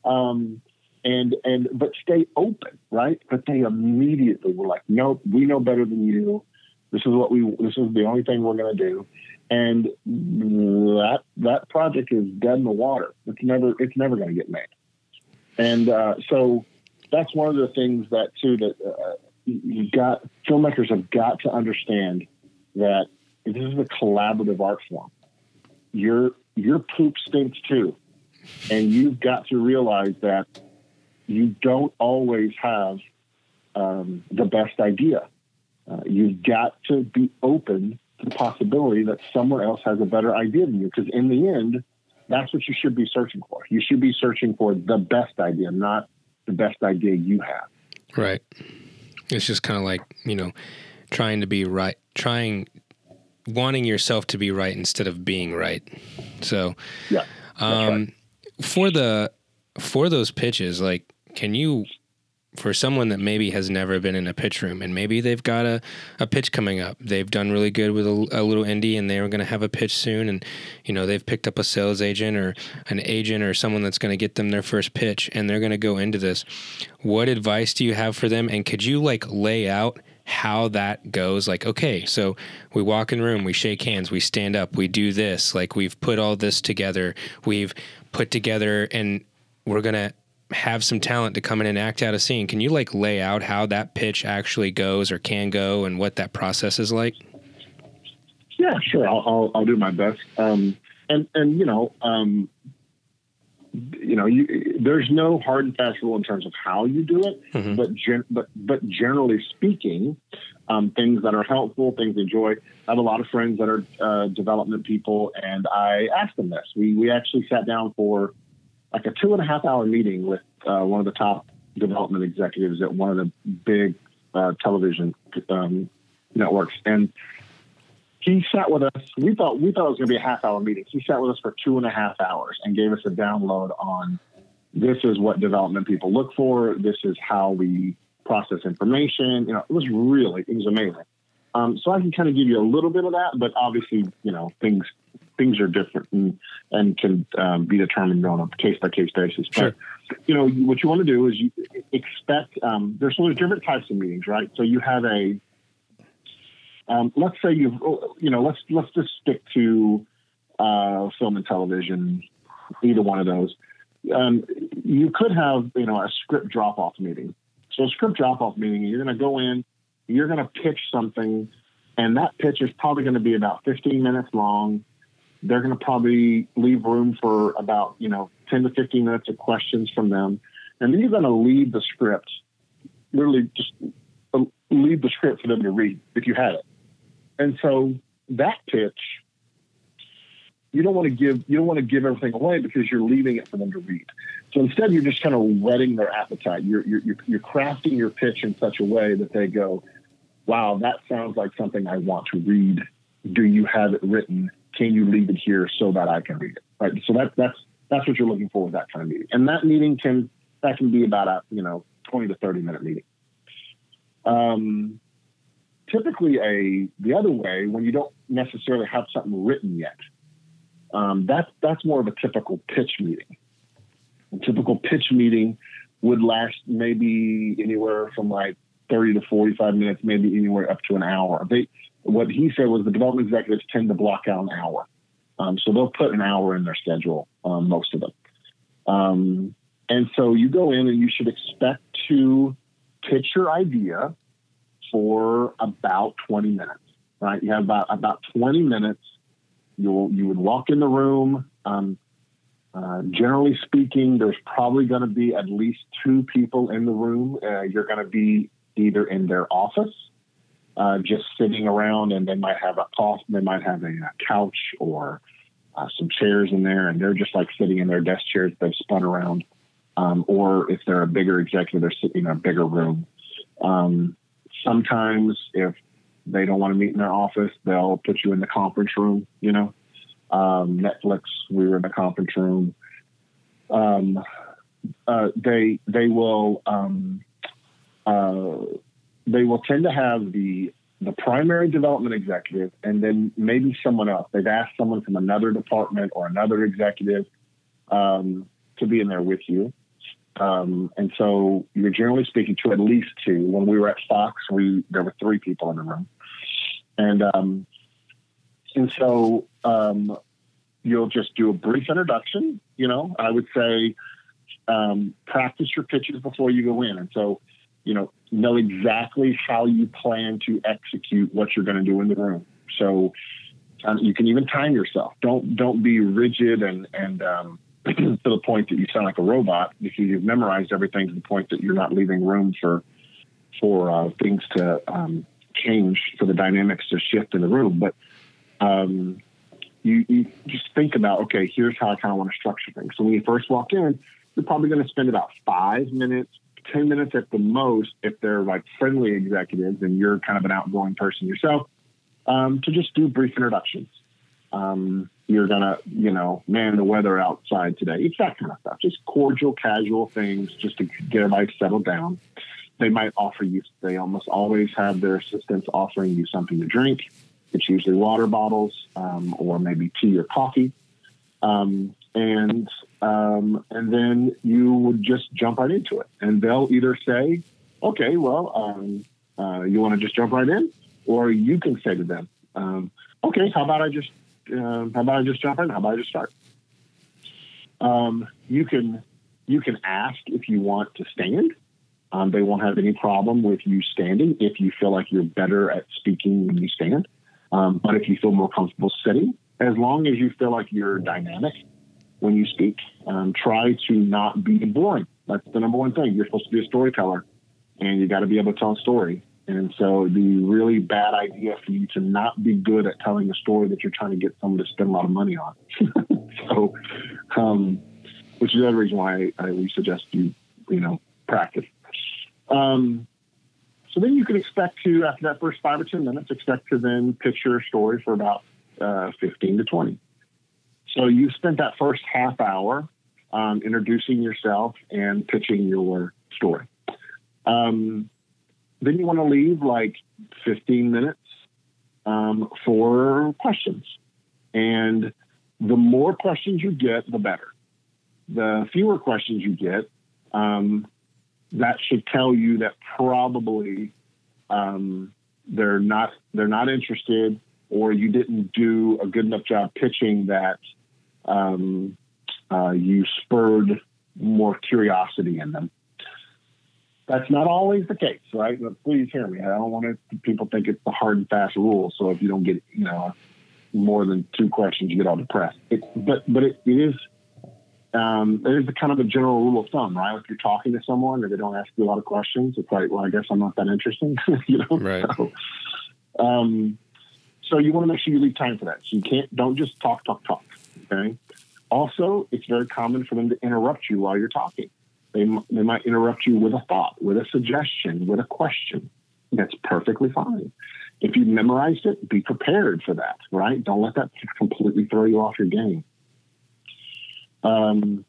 Speaker 3: Um, and and but stay open, right? But they immediately were like, nope, we know better than you. This is what we. This is the only thing we're going to do and that that project is dead in the water. It's never it's never going to get made. And uh, so that's one of the things that too that uh, you got filmmakers have got to understand that this is a collaborative art form. Your your poop stinks too, and you've got to realize that you don't always have um, the best idea. Uh, you've got to be open the possibility that someone else has a better idea than you. Because in the end, that's what you should be searching for. You should be searching for the best idea, not the best idea you have.
Speaker 2: Right. It's just kind of like, you know, trying to be right, trying, wanting yourself to be right instead of being right. So,
Speaker 3: yeah. Um,
Speaker 2: right. For the, for those pitches, like, can you for someone that maybe has never been in a pitch room and maybe they've got a, a pitch coming up they've done really good with a, a little indie and they're going to have a pitch soon and you know they've picked up a sales agent or an agent or someone that's going to get them their first pitch and they're going to go into this what advice do you have for them and could you like lay out how that goes? Like, okay, so we walk in room, we shake hands, we stand up, we do this. Like, we've put all this together. We've put together, and we're gonna have some talent to come in and act out a scene. Can you like lay out how that pitch actually goes or can go, and what that process is like?
Speaker 3: Yeah, sure. I'll I'll, I'll do my best. Um, and and you know, um, you know, you, there's no hard and fast rule in terms of how you do it, mm-hmm. but gen, but but generally speaking, um, things that are helpful, things enjoy. I have a lot of friends that are uh, development people, and I asked them this. We we actually sat down for like a two and a half hour meeting with uh, one of the top development executives at one of the big uh, television um, networks, and he sat with us. We thought we thought it was going to be a half hour meeting. He sat with us for two and a half hours and gave us a download on this is what development people look for. This is how we process information. You know, it was really it was amazing. Um, so I can kind of give you a little bit of that, but obviously, you know, things things are different and and can um, be determined on a case by case basis. But you know, what you want to do is you expect. Um, there's sort of different types of meetings, right? So you have a um, let's say you you know let's let's just stick to uh, film and television, either one of those. Um, you could have you know a script drop off meeting. So a script drop off meeting, you're going to go in, you're going to pitch something, and that pitch is probably going to be about 15 minutes long. They're going to probably leave room for about you know 10 to 15 minutes of questions from them, and then you're going to leave the script, literally just uh, leave the script for them to read if you had it. And so that pitch, you don't want to give you don't want to give everything away because you're leaving it for them to read. So instead, you're just kind of whetting their appetite. You're you're you're crafting your pitch in such a way that they go, "Wow, that sounds like something I want to read. Do you have it written? Can you leave it here so that I can read it?" Right. So that that's that's what you're looking for with that kind of meeting. And that meeting can that can be about a you know 20 to 30 minute meeting. Um, typically a the other way when you don't necessarily have something written yet. Um, that's that's more of a typical pitch meeting. A typical pitch meeting would last maybe anywhere from like 30 to 45 minutes, maybe anywhere up to an hour. They what he said was the development executives tend to block out an hour. Um, so they'll put an hour in their schedule, um, most of them. Um, and so you go in and you should expect to pitch your idea for about 20 minutes, right? You have about, about 20 minutes. You'll, you would walk in the room. Um, uh, generally speaking, there's probably going to be at least two people in the room. Uh, you're going to be either in their office, uh, just sitting around, and they might have a cough, they might have a, a couch or uh, some chairs in there, and they're just like sitting in their desk chairs they've spun around. Um, or if they're a bigger executive, they're sitting in a bigger room. Um, sometimes if they don't want to meet in their office, they'll put you in the conference room. You know, um, Netflix, we were in the conference room. Um, uh, they they will um, uh, they will tend to have the the primary development executive and then maybe someone else. They've asked someone from another department or another executive um, to be in there with you. Um, and so you're generally speaking to at least two. When we were at Fox, we there were three people in the room, and um, and so um, you'll just do a brief introduction. You know, I would say um, practice your pitches before you go in, and so you know know exactly how you plan to execute what you're going to do in the room. So um, you can even time yourself. Don't don't be rigid and and um, to the point that you sound like a robot because you've memorized everything to the point that you're not leaving room for for uh, things to um, change, for the dynamics to shift in the room. But um, you, you, just think about, okay, here's how I kind of want to structure things. So when you first walk in, you're probably going to spend about five minutes, 10 minutes at the most, if they're like friendly executives and you're kind of an outgoing person yourself, um, to just do brief introductions. Um, you're gonna, you know, man, the weather outside today. It's that kind of stuff. Just cordial, casual things, just to get everybody settled down. They might offer you. They almost always have their assistants offering you something to drink. It's usually water bottles um, or maybe tea or coffee, um, and um, and then you would just jump right into it. And they'll either say, "Okay, well, um, Uh, you want to just jump right in, or you can say to them, um, "Okay, how about I just um, how about I just jump in? How about I just start?" Um, you can you can ask if you want to stand. Um, they won't have any problem with you standing if you feel like you're better at speaking when you stand. But if you feel more comfortable sitting, as long as you feel like you're dynamic when you speak, um, try to not be boring. That's the number one thing. You're supposed to be a storyteller, and you got to be able to tell a story. And so, it'd the really bad idea for you to not be good at telling a story that you're trying to get someone to spend a lot of money on. so, um, which is the other reason why I, I we suggest you, you know, practice. Um, so then you can expect to, after that first five or 10 minutes, expect to then pitch your story for about uh, 15 to 20. So you spent that first half hour um, introducing yourself and pitching your story. Um, then you want to leave like 15 minutes um, for questions. And the more questions you get, the better. The fewer questions you get, um, that should tell you that probably um, they're not they're not interested, or you didn't do a good enough job pitching that um, uh, you spurred more curiosity in them. That's not always the case, right? But please hear me. I don't want to, people think it's the hard and fast rule. So if you don't get, you know, more than two questions, you get all depressed. It, but but it, it is um, it is kind of a general rule of thumb, right? If you're talking to someone and they don't ask you a lot of questions, it's like, well, I guess I'm not that interesting, you know.
Speaker 2: Right.
Speaker 3: So, um, so you want to make sure you leave time for that. So you can't don't just talk, talk, talk. Okay. Also, it's very common for them to interrupt you while you're talking. They they might interrupt you with a thought, with a suggestion, with a question. That's perfectly fine. If you memorized it, be prepared for that. Right. Don't let that completely throw you off your game. Um,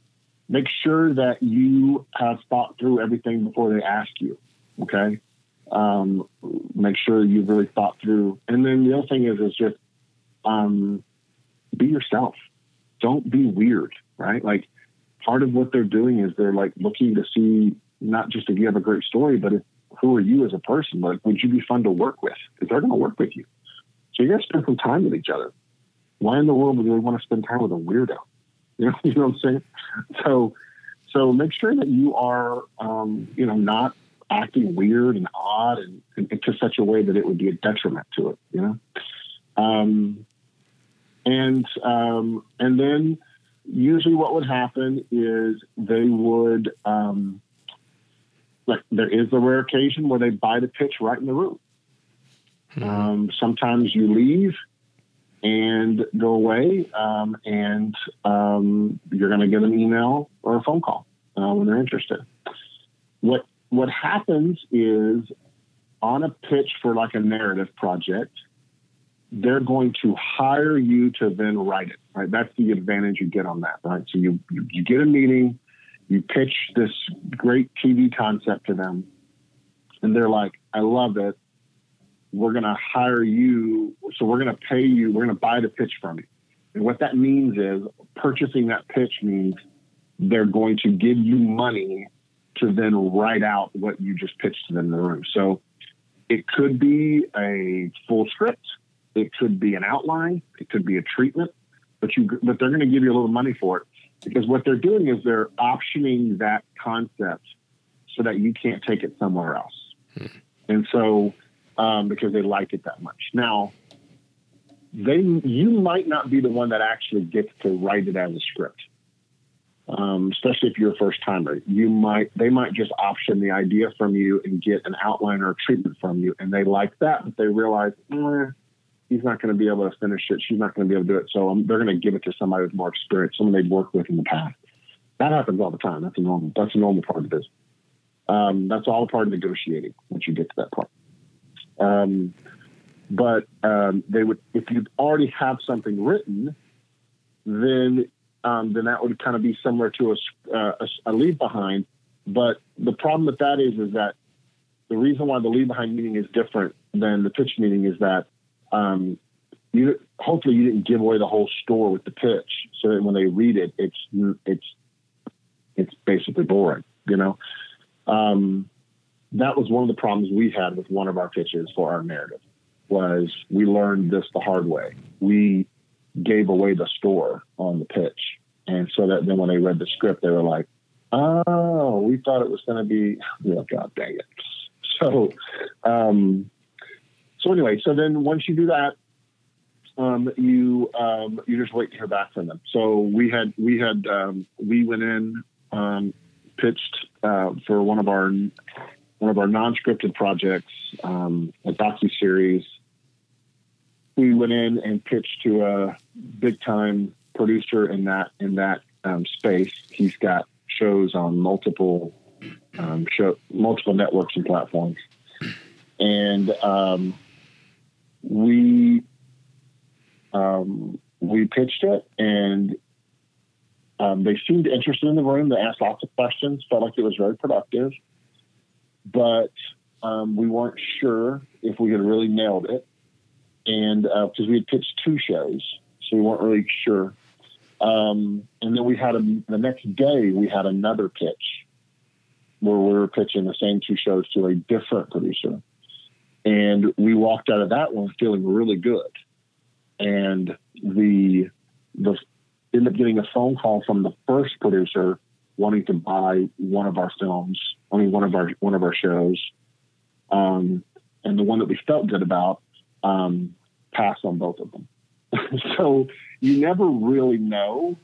Speaker 3: make sure that you have thought through everything before they ask you. Okay. Um, make sure you've really thought through. And then the other thing is, is just um, be yourself. Don't be weird, right? Like part of what they're doing is they're like looking to see not just if you have a great story, but if, who are you as a person? Like, would you be fun to work with? Because they're going to work with you. So you got to spend some time with each other. Why in the world would they want to spend time with a weirdo? You know, you know what I'm saying? So, so make sure that you are, um, you know, not acting weird and odd and, and, to such a way that it would be a detriment to it. You know, um, and um, and then usually what would happen is they would um, like there is a rare occasion where they buy the pitch right in the room. Mm-hmm. Um, sometimes you leave and go away, um, and um, you're going to get an email or a phone call uh, when they're interested. What what happens is on a pitch for like a narrative project, they're going to hire you to then write it. Right, that's the advantage you get on that. Right, so you you, get a meeting, you pitch this great TV concept to them, and they're like, "I love it we're going to hire you. So we're going to pay you. We're going to buy the pitch from you. And what that means is purchasing that pitch means they're going to give you money to then write out what you just pitched to them in the room. So it could be a full script. It could be an outline. It could be a treatment, but you, but they're going to give you a little money for it because what they're doing is they're optioning that concept so that you can't take it somewhere else. Hmm. And so um, because they like it that much. Now, they you might not be the one that actually gets to write it as a script, um, especially if you're a first timer. You might they might just option the idea from you and get an outline or a treatment from you, and they like that, but they realize. Eh, he's not going to be able to finish it. She's not going to be able to do it. So um, they're going to give it to somebody with more experience, someone they've worked with in the past. That happens all the time. That's a normal. That's a normal part of this. Um, that's all part of negotiating once you get to that point. Um, but um, they would, if you already have something written, then um, then that would kind of be similar to a, uh, a, a, leave behind. But the problem with that is, is that the reason why the leave behind meeting is different than the pitch meeting is that um, you hopefully you didn't give away the whole store with the pitch, so that when they read it, it's it's it's basically boring, you know. Um, that was one of the problems we had with one of our pitches for our narrative was we learned this the hard way. We gave away the store on the pitch. And so that then when they read the script, they were like, oh, we thought it was going to be, oh, God dang it. So, um, so anyway, so then once you do that, um, you um, you just wait to hear back from them. So we had we had um, we went in um, pitched uh, for one of our one of our non-scripted projects, um, a docu series. We went in and pitched to a big time producer in that in that um, space. He's got shows on multiple show multiple networks and platforms, and we um, we pitched it, and um, they seemed interested in the room. They asked lots of questions. Felt like it was very productive, but um, we weren't sure if we had really nailed it, and because uh, we had pitched two shows, so we weren't really sure. Um, and then we had a, the next day we had another pitch where we were pitching the same two shows to a different producer, and we walked out of that one feeling really good. And the the ended up getting a phone call from the first producer wanting to buy one of our films, I mean one of our one of our shows, um, and the one that we felt good about um, passed on both of them. so you never really know.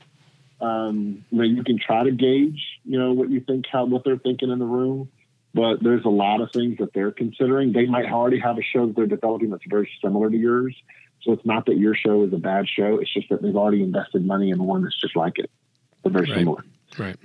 Speaker 3: Um, I mean, you can try to gauge, you know, what you think, how what they're thinking in the room, but there's a lot of things that they're considering. They might already have a show that they're developing that's very similar to yours, so it's not that your show is a bad show. It's just that they've already invested money in one that's just like it, but very
Speaker 2: right.
Speaker 3: similar.
Speaker 2: Right.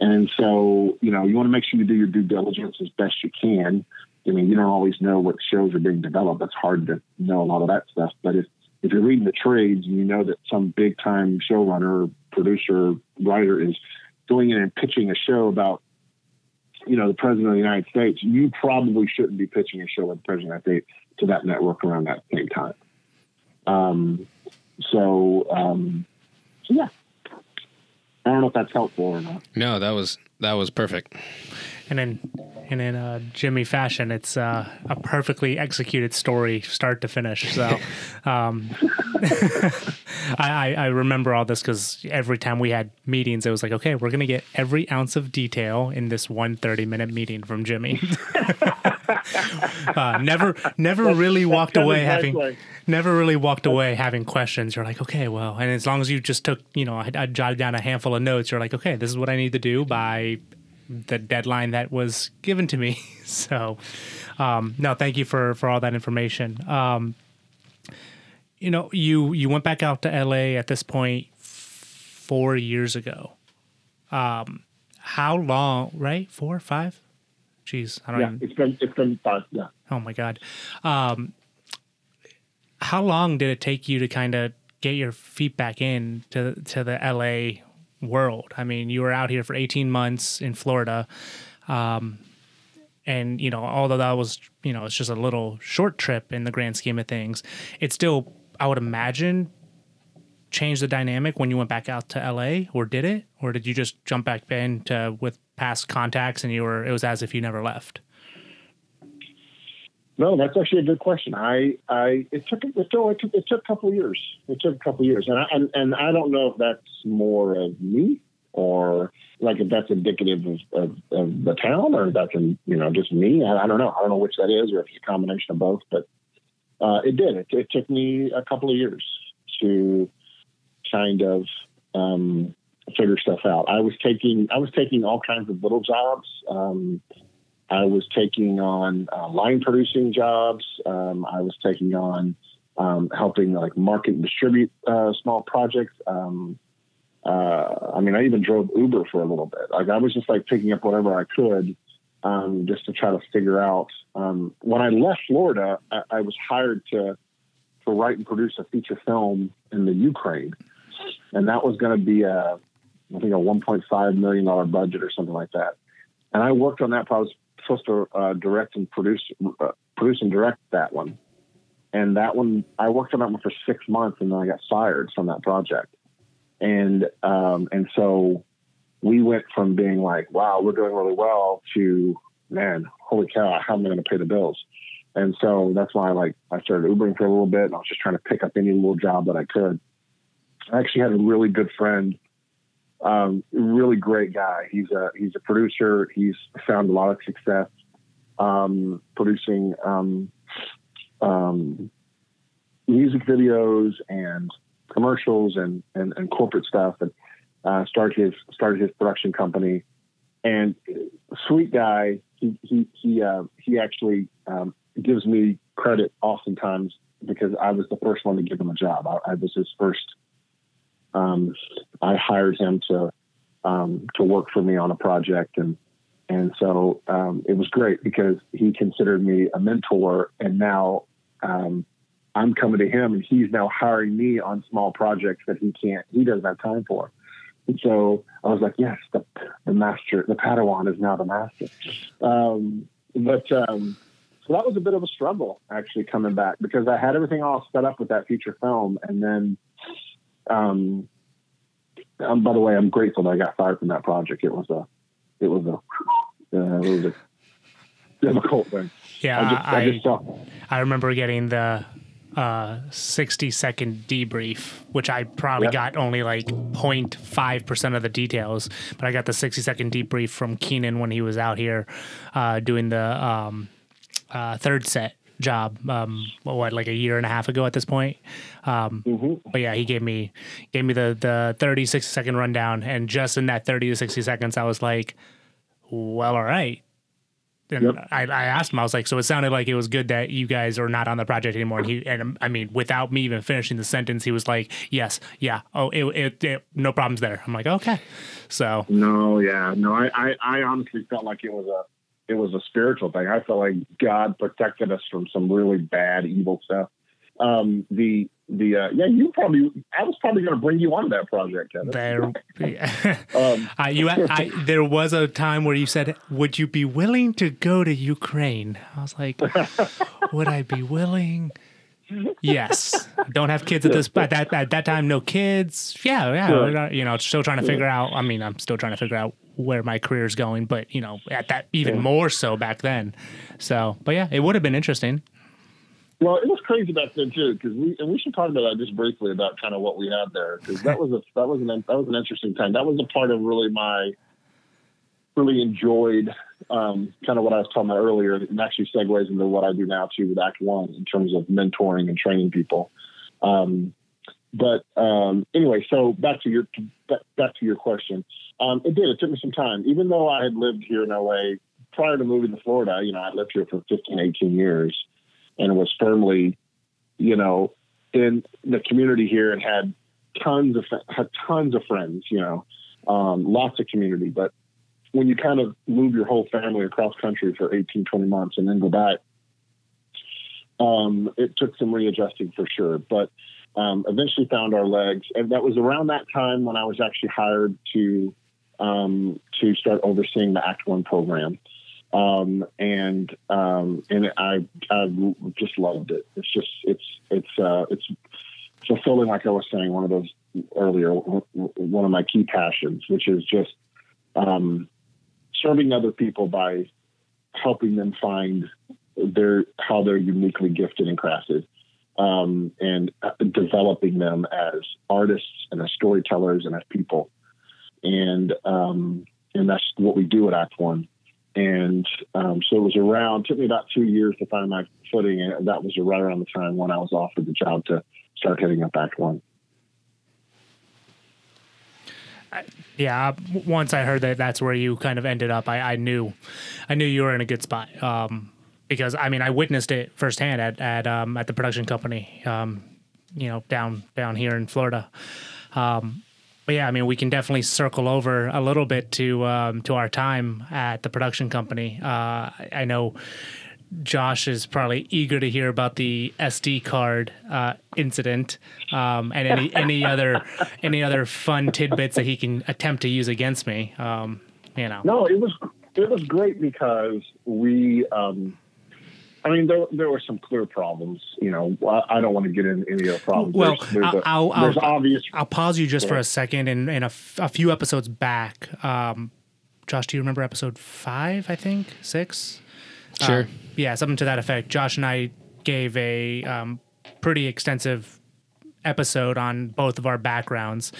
Speaker 3: And so, you know, you want to make sure you do your due diligence as best you can. I mean, you don't always know what shows are being developed. It's hard to know a lot of that stuff. But if, if you're reading the trades and you know that some big time showrunner, producer, writer is going in and pitching a show about, you know, the president of the United States, you probably shouldn't be pitching a show with the president of the United States to that network around that same time. Um, so, um, so yeah, I don't know if that's helpful or not.
Speaker 2: No, that was that was perfect.
Speaker 1: And in and in uh, Jimmy fashion, it's uh, a perfectly executed story, start to finish. So, um, I, I remember all this because every time we had meetings, it was like, okay, we're gonna get every ounce of detail in this one 30 minute meeting from Jimmy. uh, never, never really walked away having, never really walked away having questions. You're like, okay, well, and as long as you just took, you know, I, I jotted down a handful of notes. You're like, okay, this is what I need to do by the deadline that was given to me. so, um, no, thank you for for all that information. Um, you know, you you went back out to LA at this point four years ago. Um, how long? Right, four, five? Jeez, I don't.
Speaker 3: Yeah,
Speaker 1: even...
Speaker 3: it's been it's been five. Yeah.
Speaker 1: Oh my god. Um, how long did it take you to kind of get your feet back in to to the LA world? I mean, you were out here for 18 months in Florida. Um, and you know, although that was, you know, it's just a little short trip in the grand scheme of things, it still I would imagine changed the dynamic when you went back out to LA or did it? Or did you just jump back in to with past contacts and you were it was as if you never left?
Speaker 3: No, that's actually a good question. I, I, it took, it took, it took, a couple of years. It took a couple of years, and I, and, and I don't know if that's more of me or like if that's indicative of, of, of the town or that's, in, you know, just me. I, I, don't know. I don't know which that is or if it's a combination of both, but uh, it did. It, it, took me a couple of years to kind of um, figure stuff out. I was taking, I was taking all kinds of little jobs. Um, I was taking on uh, line producing jobs. Um, I was taking on um, helping like market and distribute uh, small projects. Um, uh, I mean, I even drove Uber for a little bit. Like I was just like picking up whatever I could um, just to try to figure out. Um, when I left Florida, I, I was hired to to write and produce a feature film in the Ukraine, and that was going to be a I think a 1.5 million dollar budget or something like that. And I worked on that. I was supposed to uh, direct and produce uh, produce and direct that one. And that one, I worked on that one for six months, and then I got fired from that project. And um, and so we went from being like, "Wow, we're doing really well," to man, holy cow, how am I going to pay the bills? And so that's why like I started Ubering for a little bit and I was just trying to pick up any little job that I could. I actually had a really good friend, um, really great guy. He's a he's a producer. He's found a lot of success um, producing um, um, music videos and commercials and, and, and corporate stuff and uh, started his started his production company and sweet guy he he he uh, he actually um, gives me credit oftentimes because I was the first one to give him a job. I, I was his first. Um, I hired him to um, to work for me on a project, and and so um, it was great because he considered me a mentor, and now um, I'm coming to him, and he's now hiring me on small projects that he can't, he doesn't have time for. And so I was like, yes, the, the master, the Padawan is now the master. Um, but um, so that was a bit of a struggle actually coming back because I had everything all set up with that feature film, and then, um, um by the way, I'm grateful that I got fired from that project. It was a, it was a, uh, it was a difficult thing.
Speaker 1: Yeah,
Speaker 3: I just, I,
Speaker 1: I,
Speaker 3: just saw.
Speaker 1: I remember getting the uh, 60 second debrief, which I probably
Speaker 3: Yep.
Speaker 1: got only like 0.5% of the details, but I got the 60 second debrief from Keenan when he was out here uh, doing the um, uh, third set job um what like a year and a half ago at this point um but yeah he gave me gave me the the 30 60 second rundown and just in that 30 to 60 seconds i was like well all right and
Speaker 3: Yep.
Speaker 1: I, I asked him, I was like, so it sounded like it was good that you guys are not on the project anymore. And he, and um, I mean, without me even finishing the sentence, he was like, yes, yeah, oh, it, it, it no problems there. I'm like, okay. So
Speaker 3: No, yeah, no. I, I, I honestly felt like it was a, it was a spiritual thing. I felt like God protected us from some really bad, evil stuff. Um, the, the, uh, yeah, you probably, I was probably going to bring you on that project, Kevin.
Speaker 1: there,
Speaker 3: Um,
Speaker 1: I, you, I, there was a time where you said, would you be willing to go to Ukraine? I was like, would I be willing? Yes. Don't have kids at this, at that, at that time, no kids. Yeah. Yeah. You know, still trying to figure out, I mean, I'm still trying to figure out where my career is going, but you know, at that even more so back then. So, but yeah, it would have been interesting.
Speaker 3: Well, it was crazy back then too, because we and we should talk about that just briefly about kind of what we had there, because that was a that was an that was an interesting time. That was a part of really my really enjoyed um, kind of what I was talking about earlier, and actually segues into what I do now too with Act One in terms of mentoring and training people. Um, but um, anyway, so back to your back, back to your question. Um, it did. It took me some time, even though I had lived here in LA prior to moving to Florida. You know, I lived here for 15, 18 years and was firmly, you know, in the community here and had tons of had tons of friends, you know, um, lots of community. But when you kind of move your whole family across country for 18, 20 months and then go back, um, it took some readjusting for sure. But um, eventually found our legs, and that was around that time when I was actually hired to um, to start overseeing the Act One program um, and um, and I I just loved it. It's just it's it's uh, it's fulfilling, like I was saying, one of those earlier, one of my key passions, which is just um, serving other people by helping them find their how they're uniquely gifted and crafted, um, and uh, developing them as artists and as storytellers and as people, and um, and that's what we do at Act One and um, so it was around took me about two years to find my footing and that was right around the time when i was offered the job to start heading up act one
Speaker 1: Yeah, once I heard that that's where you kind of ended up, I, I knew, I knew you were in a good spot. Um, because I mean, I witnessed it firsthand at at um, at the production company, um, you know, down down here in Florida. Um, but yeah, I mean, we can definitely circle over a little bit to um, to our time at the production company. Uh, I, know Josh is probably eager to hear about the SD card uh, incident um, and any any other any other fun tidbits that he can attempt to use against me. Um, you know,
Speaker 3: no it was it was great because we um, I mean, there, there were some clear problems. You know, I, I don't want to get into any of the problems.
Speaker 1: Well,
Speaker 3: there's, there's, a-
Speaker 1: I'll- I'll-
Speaker 3: obvious.
Speaker 1: I'll pause you just for a second. And, in a, f- a few episodes back, um, Josh, do you remember episode five? I think six.
Speaker 2: Sure.
Speaker 1: Uh, yeah, something to that effect. Josh and I gave a um, pretty extensive episode on both of our backgrounds,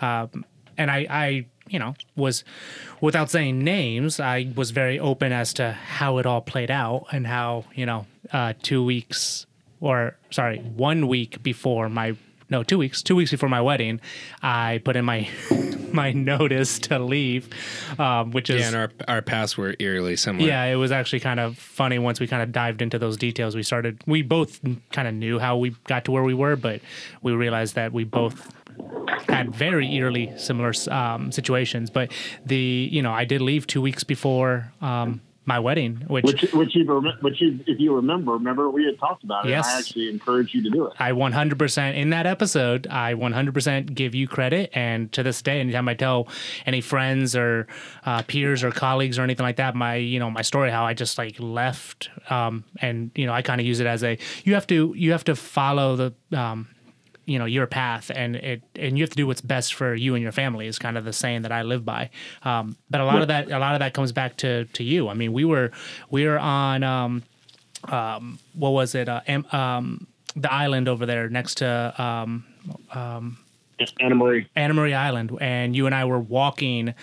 Speaker 1: um, and I, I, you know, was without saying names, I was very open as to how it all played out and how you know, uh, two weeks or sorry, one week before my no, two weeks, two weeks before my wedding, I put in my my notice to leave, um, which is
Speaker 2: yeah, and our our paths were eerily similar.
Speaker 1: yeah, it was actually kind of funny once we kind of dived into those details. We started, we both kind of knew how we got to where we were, but we realized that we both had very eerily similar um, situations. But the, you know, I did leave two weeks before um, my wedding, which,
Speaker 3: Which, which you, which you, if you remember, remember we had talked about it.
Speaker 1: Yes.
Speaker 3: I actually encouraged you to do it.
Speaker 1: I 100% in that episode, I 100% give you credit. And to this day, anytime I tell any friends or uh, peers or colleagues or anything like that, my, you know, my story, how I just like left. Um, and, you know, I kind of use it as a, you have to, you have to follow the, um, you know your path and it and you have to do what's best for you and your family is kind of the saying that I live by. Um, but a lot of that a lot of that comes back to to you. I mean, we were we were on um, um, what was it? Uh, um, the island over there next to um, um,
Speaker 3: Anna Marie.
Speaker 1: Anna Marie Island, and you and I were walking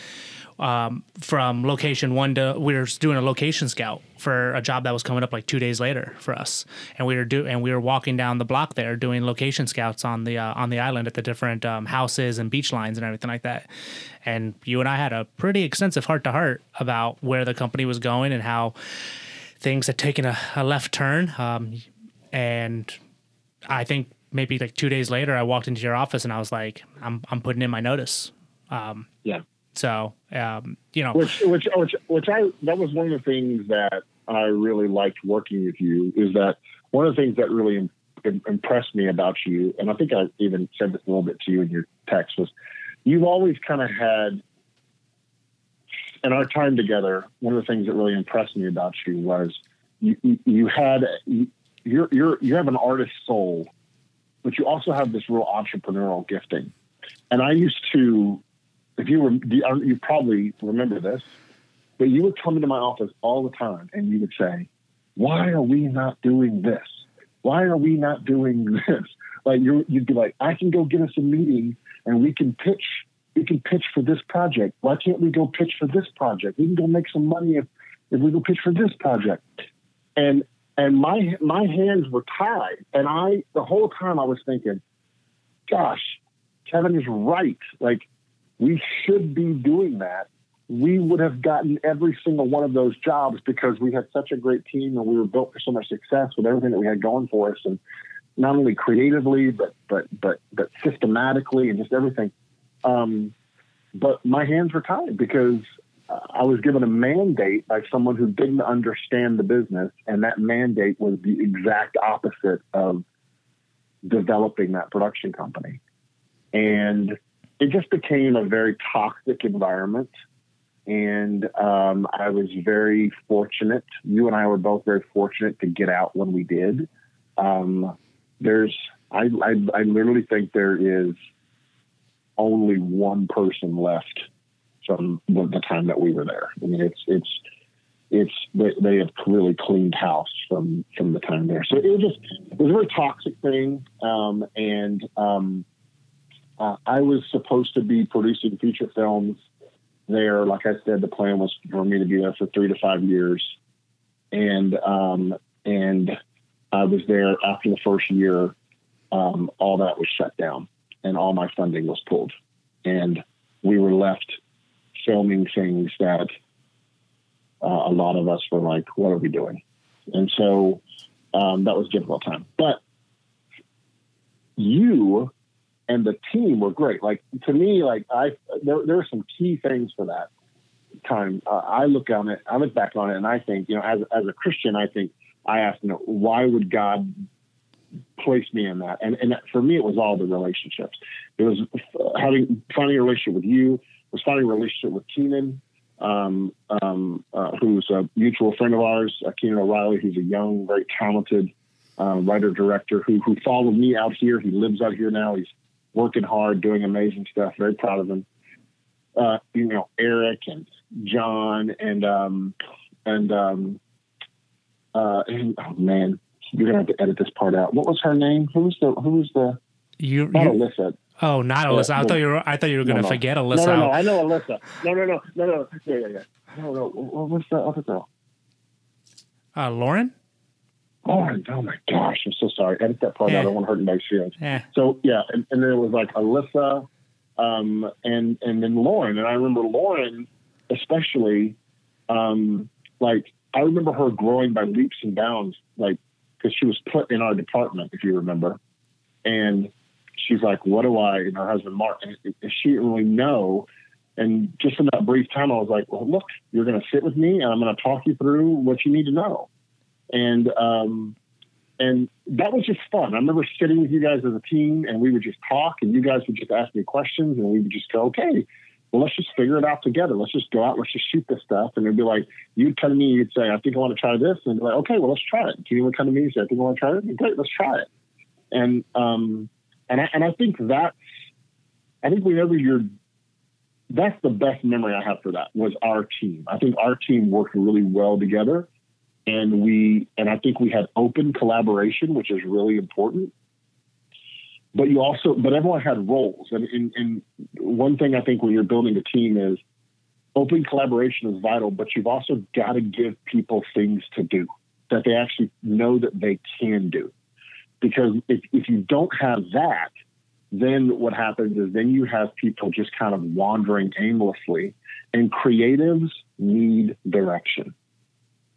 Speaker 1: um, from location one to we were doing a location scout for a job that was coming up like two days later for us, and we were do and we were walking down the block there doing location scouts on the uh, on the island at the different um, houses and beach lines and everything like that. And you and I had a pretty extensive heart to heart about where the company was going and how things had taken a, a left turn. Um, and I think maybe like two days later, I walked into your office and I was like, I'm I'm putting in my notice. Um,
Speaker 3: Yeah.
Speaker 1: So um, you know,
Speaker 3: Which, which, which, which I, that was one of the things that I really liked working with you is that one of the things that really im- im- impressed me about you, and I think I even said this a little bit to you in your text, was you've always kind of had, in our time together, one of the things that really impressed me about you was you, you, had, you, you're, you're, you have an artist soul, but you also have this real entrepreneurial gifting. And I used to, if you were, you probably remember this, but you would come into my office all the time and you would say, why are we not doing this? Why are we not doing this? Like you you'd be like, I can go get us a meeting and we can pitch. We can pitch for this project. Why can't we go pitch for this project? We can go make some money if, if we go pitch for this project. And and my my hands were tied, and I the whole time I was thinking, gosh, Kevin is right. Like we should be doing that. We would have gotten every single one of those jobs because we had such a great team and we were built for so much success with everything that we had going for us, and not only creatively but but but but systematically and just everything. Um, but my hands were tied because I was given a mandate by someone who didn't understand the business, and that mandate was the exact opposite of developing that production company. And it just became a very toxic environment. And um, I was very fortunate. You and I were both very fortunate to get out when we did. Um, there's, I, I, I literally think there is only one person left from the, the time that we were there. I mean, it's it's it's they, they have really cleaned house from from the time there. So it was just it was a very toxic thing, um, and um, uh, I was supposed to be producing feature films there. Like I said, the plan was for me to be there for three to five years, and um, and I was there after the first year. Um, all that was shut down, and all my funding was pulled, and we were left filming things that uh, a lot of us were like, "What are we doing?" And so um, that was a difficult time. But you and the team were great. Like to me, like I there there are some key things for that time. Uh, I look on it, I look back on it, and I think you know, as as a Christian, I think I asked, you know, why would God place me in that? And and for me, it was all the relationships. It was having finding a relationship with you. Was finding a relationship with Keenan, um, um, uh, who's a mutual friend of ours, uh, Keenan O'Reilly, who's a young, very talented uh, writer director who who followed me out here. He lives out here now. He's working hard, doing amazing stuff. Very proud of him. Uh, you know, Eric and John, and um, and um, uh, and, oh man, you're gonna have to edit this part out. What was her name? Who was the Who was the
Speaker 1: You,
Speaker 3: not
Speaker 1: you
Speaker 3: Alyssa?
Speaker 1: oh, not Alyssa. I thought you were. I thought you were going to
Speaker 3: No, no.
Speaker 1: forget
Speaker 3: No,
Speaker 1: Alyssa.
Speaker 3: no, no. I know Alyssa. No, no, no, no, no. Yeah, yeah, yeah. No, no. What was the other girl?
Speaker 1: Uh, Lauren.
Speaker 3: Lauren. Oh my gosh, I'm so sorry. Edit that part
Speaker 1: Yeah.
Speaker 3: out. I don't want to hurt anybody's feelings.
Speaker 1: Yeah.
Speaker 3: So yeah, and, and then it was like Alyssa, um, and and then Lauren, and I remember Lauren especially, um, like I remember her growing by leaps and bounds, like because she was put in our department, if you remember, and she's like, "What do I?" And her husband Mark, and she didn't really know. And just in that brief time, I was like, "Well, look, you're going to sit with me, and I'm going to talk you through what you need to know." And um, and that was just fun. I remember sitting with you guys as a team, and we would just talk, and you guys would just ask me questions, and we would just go, "Okay, well, let's just figure it out together. Let's just go out, let's just shoot this stuff." And it'd be like, you'd come to me, you'd say, "I think I want to try this," and like, "Okay, well, let's try it." Can you come to me and say, "I think I want to try it." Great, let's try it. And um, and I and I think that's, I think whenever you're that's the best memory I have for that was our team. I think our team worked really well together and we and I think we had open collaboration, which is really important. But you also but everyone had roles. And, and, and one thing I think when you're building a team is open collaboration is vital, but you've also got to give people things to do that they actually know that they can do. Because if, if you don't have that, then what happens is then you have people just kind of wandering aimlessly and creatives need direction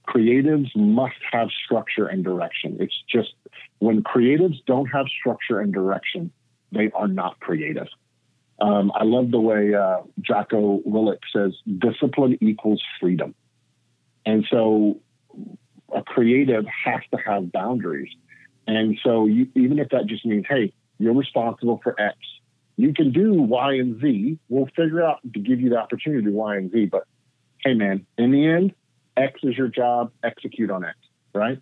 Speaker 3: creatives must have structure and direction it's just when creatives don't have structure and direction they are not creative um, i love the way uh, Jocko Willink says discipline equals freedom and so a creative has to have boundaries and so you, even if that just means hey you're responsible for X. You can do Y and Z. We'll figure out to give you the opportunity to do Y and Z. But hey, man, in the end, X is your job. Execute on X, right?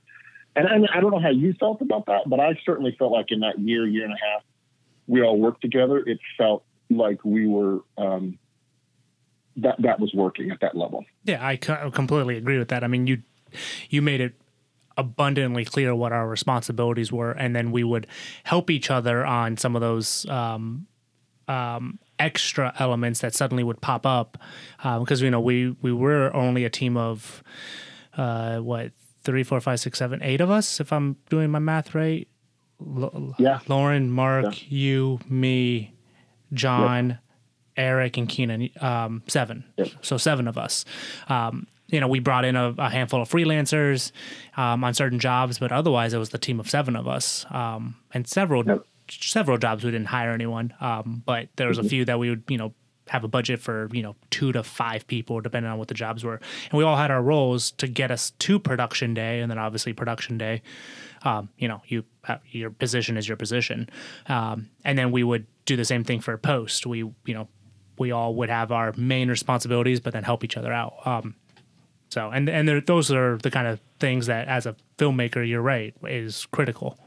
Speaker 3: And, I don't know how you felt about that, but I certainly felt like in that year, year and a half, we all worked together. It felt like we were um, that that was working at that level.
Speaker 1: Yeah, I completely agree with that. I mean, you you made it abundantly clear what our responsibilities were, and then we would help each other on some of those um, um, extra elements that suddenly would pop up because you know we we were only a team of uh, what three, four, five, six, seven, eight of us, if I'm doing my math right. L-
Speaker 3: Yeah.
Speaker 1: Lauren, Mark, you, me, John, Eric, and Keenan. Um, seven.
Speaker 3: Yep.
Speaker 1: So seven of us. Um, you know, we brought in a, a handful of freelancers um, on certain jobs, but otherwise it was the team of seven of us. Um, and several
Speaker 3: Yep.
Speaker 1: Several jobs we didn't hire anyone, um, but there was a few that we would you know have a budget for you know two to five people depending on what the jobs were, and we all had our roles to get us to production day, and then obviously production day. Um, you know, you your position is your position, um, and then we would do the same thing for post. We you know we all would have our main responsibilities, but then help each other out. Um, so and and there, those are the kind of things that as a filmmaker, you're right, is critical.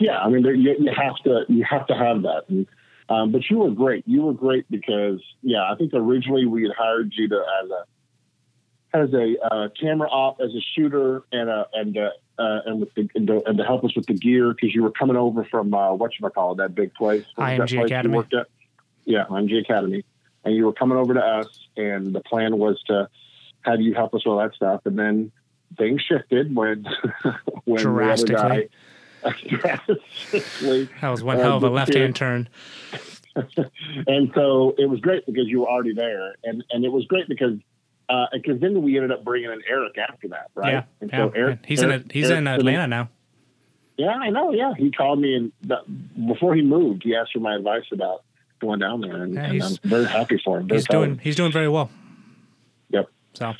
Speaker 3: Yeah, I mean, there, you, you have to you have to have that. And, um, but you were great. You were great because yeah, I think originally we had hired you to as a as a uh, camera op, as a shooter, and a and a, uh, and with the and to, and to help us with the gear because you were coming over from uh, what you call it that big place, What was that
Speaker 1: IMG
Speaker 3: place
Speaker 1: Academy.
Speaker 3: You worked at? Yeah, IMG Academy, and you were coming over to us, and the plan was to have you help us with all that stuff, and then things shifted when when the other guy.
Speaker 1: That was one
Speaker 3: Uh,
Speaker 1: hell of a left hand turn.
Speaker 3: and so it was great because you were already there, and and it was great because because then we ended up bringing in Eric after that, right?
Speaker 1: Yeah,
Speaker 3: And
Speaker 1: yeah.
Speaker 3: so Eric,
Speaker 1: he's
Speaker 3: Eric-
Speaker 1: in a, he's in Atlanta now.
Speaker 3: Yeah, I know. Yeah, he called me and that, before he moved, he asked for my advice about going down there, and,
Speaker 1: Yeah,
Speaker 3: and I'm very happy for him. Very
Speaker 1: He's doing
Speaker 3: him.
Speaker 1: he's doing very well.
Speaker 3: Yep.
Speaker 1: So,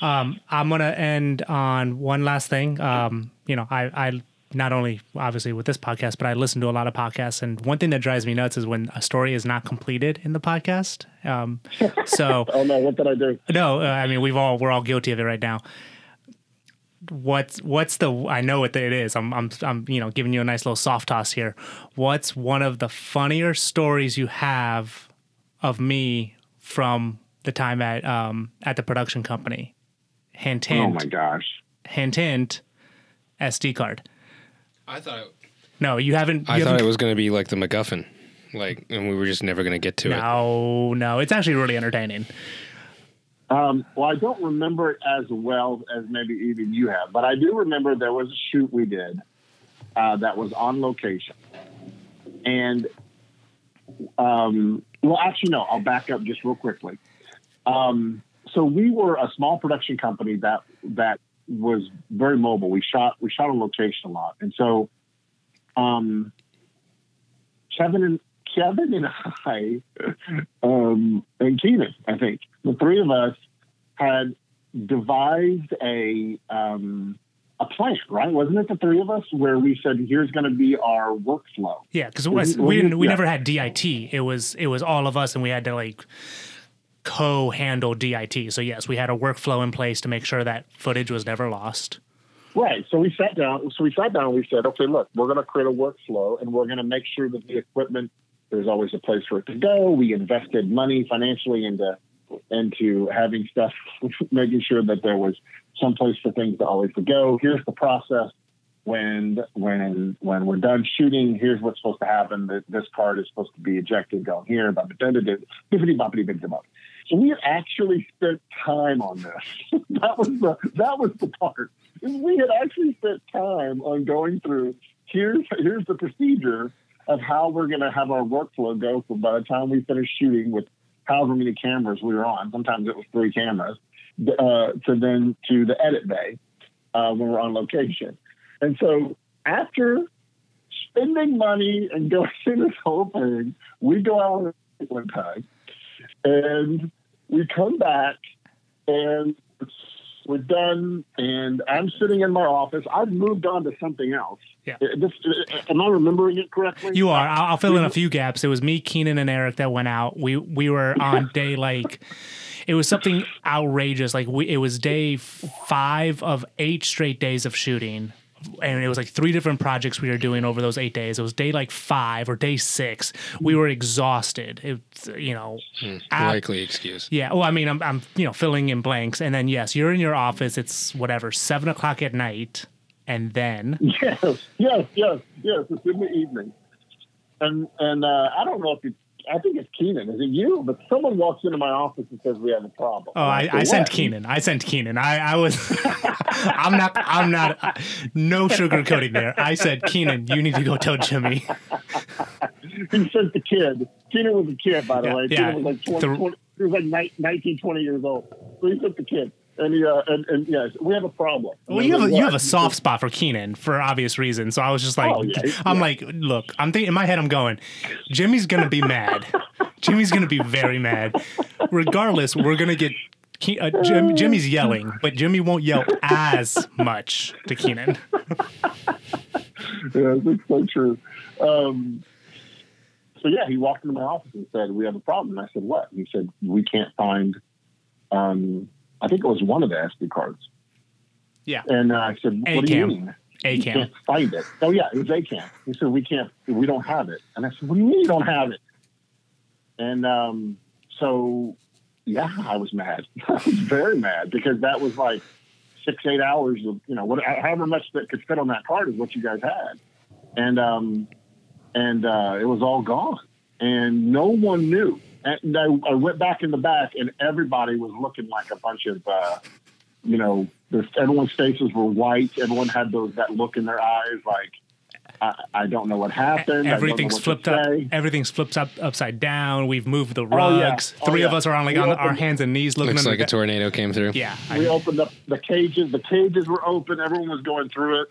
Speaker 1: um, I'm gonna end on one last thing. Um, you know, I, I not only obviously with this podcast, but I listen to a lot of podcasts, and one thing that drives me nuts is when a story is not completed in the podcast. Um, so
Speaker 3: Oh no, what did I do?
Speaker 1: no, uh, I mean we've all we're all guilty of it right now. What's what's the I know what it is. I'm I'm I'm you know giving you a nice little soft toss here. What's one of the funnier stories you have of me from the time at um at the production company. Hint hint.
Speaker 3: Oh my gosh.
Speaker 1: Hint hint. SD card.
Speaker 2: I thought it,
Speaker 1: No, you haven't. You
Speaker 2: I thought
Speaker 1: haven't
Speaker 2: it was going to be like the MacGuffin, like, and we were just never going to get to it.
Speaker 1: no, no. It's actually really entertaining.
Speaker 3: Um, well, I don't remember it as well as maybe even you have, but I do remember there was a shoot we did uh, that was on location. And, um, well, actually, no, I'll back up just real quickly. Um, so we were a small production company that that was very mobile. We shot we shot on location a lot, and so um, Kevin and Kevin and I um, and Keenan, I think the three of us had devised a um, a plan, right? Wasn't it the three of us where we said, "Here's going to be our workflow."
Speaker 1: Yeah, because
Speaker 3: Was-
Speaker 1: we didn't, we
Speaker 3: yeah.
Speaker 1: never had DIT. It was it was all of us, and we had to like co-handle DIT. So yes, we had a workflow in place to make sure that footage was never lost.
Speaker 3: Right. So we sat down. So we sat down. and We said, okay, look, we're going to create a workflow, and we're going to make sure that the equipment there's always a place for it to go. We invested money financially into into having stuff, making sure that there was some place for things to always to go. Here's the process. When when when we're done shooting, here's what's supposed to happen. This card is supposed to be ejected, going here, bippity boppity bip bop. So we actually spent time on this. that was the that was the part. We had actually spent time on going through. Here's here's the procedure of how we're going to have our workflow go from by the time we finish shooting with however many cameras we were on. Sometimes it was three cameras. Uh, to then to the edit bay uh, when we're on location. And so after spending money and going through this whole thing, we go out one time and we come back and we're done and I'm sitting in my office. I've moved on to something else.
Speaker 1: Yeah.
Speaker 3: Uh, This, uh, am I remembering it correctly?
Speaker 1: You are. I'll, I'll fill in a few gaps. It was me, Keenan, and Eric that went out. We we were on day like. It was something outrageous. Like we, it was day five of eight straight days of shooting, and it was like three different projects we were doing over those eight days. It was day like five or day six. We were exhausted. It, you know, ab-
Speaker 2: Likely excuse.
Speaker 1: yeah. Well, I mean, I'm, I'm, you know, filling in blanks, and then yes, you're in your office. It's whatever seven o'clock at night, and then
Speaker 3: Yes, yes, yes, yes. It's in the evening, and and uh, I don't know if it's. I think it's Keenan. Is it you? But someone walks into my office and says we have a problem.
Speaker 1: Oh, I,
Speaker 3: And
Speaker 1: I sent Keenan. I sent Keenan. I, I was. I'm not. I'm not. No sugarcoating there. I said, Keenan, you need to go tell Jimmy.
Speaker 3: He sent the kid. Keenan was a kid, by the
Speaker 1: Yeah,
Speaker 3: way.
Speaker 1: yeah.
Speaker 3: Keenan was like 20,
Speaker 1: The-
Speaker 3: 20 he was like 19, 20 years old. So he sent the kid, and he uh, and, and yes, we have a problem.
Speaker 1: Well,
Speaker 3: I
Speaker 1: you have a, you have a soft spot for Keenan for obvious reasons. So I was just like,
Speaker 3: Oh, yeah,
Speaker 1: I'm
Speaker 3: yeah.
Speaker 1: like, look, I'm thinking in my head, I'm going, Jimmy's gonna be mad. Jimmy's gonna be very mad. Regardless, we're gonna get. Ke- Uh, Jim, Jimmy's yelling, but Jimmy won't yell as much to Keenan.
Speaker 3: yeah, that's so true. Um, so yeah, he walked into my office and said, "We have a problem." And I said, "What?" And he said, "We can't find." Um, I think it was one of the SD cards.
Speaker 1: Yeah,
Speaker 3: And uh, I said, "What do you mean?"
Speaker 1: A
Speaker 3: You can't find it. Oh yeah, it was ACAM. He said, "We can't. We don't have it." And I said, "What do you mean you don't have it?" And um, so yeah, I was mad. I was very mad because that was like six, eight hours of you know, what, however much that could fit on that card is what you guys had, and um, and uh, it was all gone, and no one knew. And I, I went back in the back, and everybody was looking like a bunch of, uh, you know, there's, everyone's faces were white. Everyone had those that look in their eyes, like I, I don't know what happened. I don't know
Speaker 1: Everything's
Speaker 3: what
Speaker 1: flipped up.
Speaker 3: say.
Speaker 1: Everything's flipped up upside down. We've moved the
Speaker 3: Oh, yeah.
Speaker 1: rugs.
Speaker 3: Oh,
Speaker 1: Three of us are on like
Speaker 3: We
Speaker 1: on our hands and knees looking
Speaker 2: Looks like a
Speaker 1: the-
Speaker 2: tornado came through.
Speaker 1: Yeah,
Speaker 3: we
Speaker 1: I,
Speaker 3: opened up the cages. The cages were open. Everyone was going through it,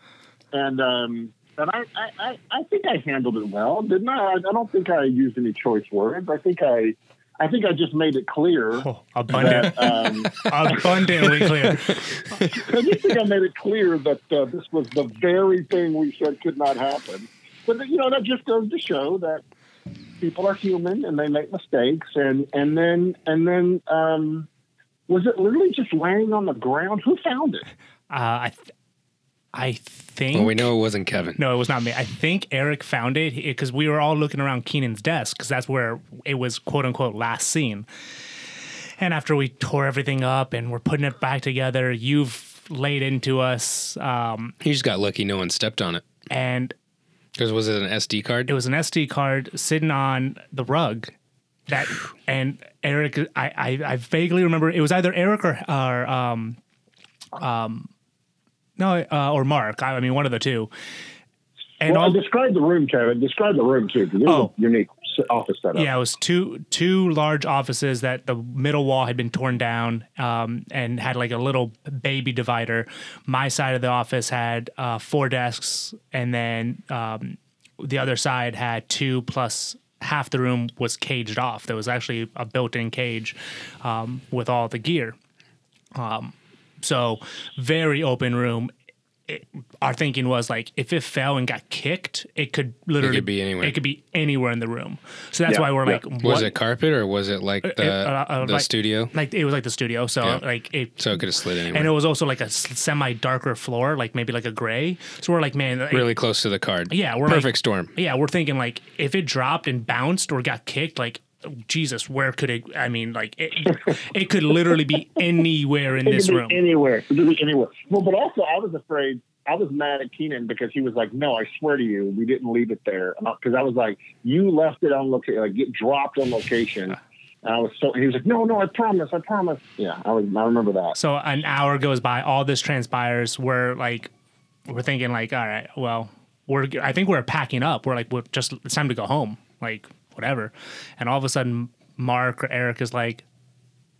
Speaker 3: and um, and I, I, I, I think I handled it well, didn't I? I? I don't think I used any choice words. I think I, I think I just made it clear
Speaker 1: oh, abundant,
Speaker 3: that um,
Speaker 1: abundantly clear.
Speaker 3: I just think I made it clear that uh, this was the very thing we said could not happen. But you know that just goes to show that people are human and they make mistakes. And and then and then um, was it literally just laying on the ground? Who found it?
Speaker 1: Uh, I, th- I think.
Speaker 2: Well, we know it wasn't Kevin.
Speaker 1: No, it was not me. I think Eric found it because we were all looking around Keenan's desk because that's where it was quote unquote last seen. And after we tore everything up and we're putting it back together, you've laid into us. Um,
Speaker 2: You just got lucky no one stepped on it.
Speaker 1: and
Speaker 2: Because was it an SD card?
Speaker 1: it was an SD card sitting on the rug. That and Eric, I, I, I vaguely remember it was either Eric or, or um, um, no, uh, or Mark. I, I mean, one of the two. And
Speaker 3: well,
Speaker 1: all,
Speaker 3: describe the room, Kevin. Describe the room too, because it was
Speaker 1: Oh.
Speaker 3: a unique office setup.
Speaker 1: Yeah, it was two two large offices that the middle wall had been torn down um, and had like a little baby divider. My side of the office had uh, four desks, and then um, the other side had two plus half the room was caged off. There was actually a built-in cage um, with all the gear. Um, so very open room. It, our thinking was like if it fell and got kicked, it could literally
Speaker 2: be anywhere.
Speaker 1: It could be anywhere in the room. So that's
Speaker 3: Yeah,
Speaker 1: why we're
Speaker 3: yeah.
Speaker 1: like,
Speaker 2: was it carpet or was it like the,
Speaker 1: uh, uh,
Speaker 2: the
Speaker 1: like-
Speaker 2: studio?
Speaker 1: like it was like the studio. So
Speaker 2: Yeah.
Speaker 1: like it.
Speaker 2: So it could have slid anywhere.
Speaker 1: and it was also like a semi darker floor, like maybe like a gray. So we're like, man, like-
Speaker 2: really close to the card.
Speaker 1: Yeah, we're
Speaker 2: perfect
Speaker 1: like-
Speaker 2: storm.
Speaker 1: yeah, we're thinking like if it dropped and bounced or got kicked, like Jesus, where could it? I mean, like it, it could literally be anywhere in
Speaker 3: It
Speaker 1: this
Speaker 3: could be
Speaker 1: room.
Speaker 3: anywhere. It could be anywhere. Well, but also I was afraid. I was mad at Keenan because he was like, "No, I swear to you, we didn't leave it there." Uh, because I was like, "You left it on location, like get dropped on location." And I was so. He was like, "No, no, I promise, I promise." Yeah, I was. I remember that.
Speaker 1: So an hour goes by, all this transpires. We're like, we're thinking like, all right, well, we're. I think we're packing up. We're like, we're just. It's time to go home. Like whatever. And all of a sudden, Mark or Eric is like,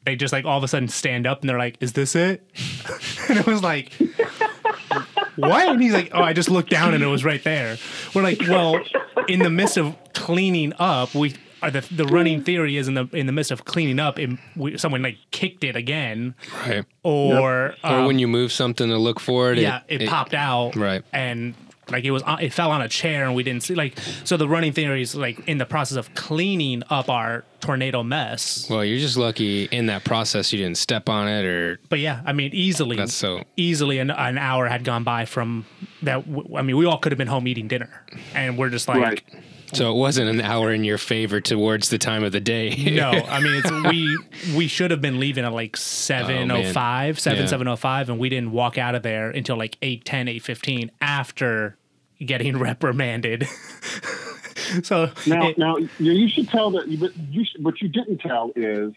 Speaker 1: they just like all of a sudden stand up and they're like, "Is this it?" and it was like. What? And he's like, oh, I just looked down and it was right there. We're like, well, in the midst of cleaning up, we are the the running theory is in the in the midst of cleaning up, and we, someone like kicked it again,
Speaker 2: Right.
Speaker 1: or
Speaker 2: or
Speaker 1: um,
Speaker 2: when you move something to look for it,
Speaker 1: yeah, it, popped out,
Speaker 2: Right.
Speaker 1: and like it was on- it fell on a chair and we didn't see like so the running theory is like in the process of cleaning up our tornado mess.
Speaker 2: Well, you're just lucky in that process you didn't step on it or
Speaker 1: But yeah, I mean easily
Speaker 2: That's so-
Speaker 1: easily an, an hour had gone by from that. w- I mean, we all could have been home eating dinner, and we're just like.
Speaker 3: Right.
Speaker 2: So it wasn't an hour in your favor towards the time of the day.
Speaker 1: No, I mean it's we we should have been leaving at like 705, 7
Speaker 2: Yeah.
Speaker 1: 705 and we didn't walk out of there until like 810 815 after getting reprimanded. so
Speaker 3: Now,
Speaker 1: it-
Speaker 3: now you, you should tell that. But you should, what you didn't tell is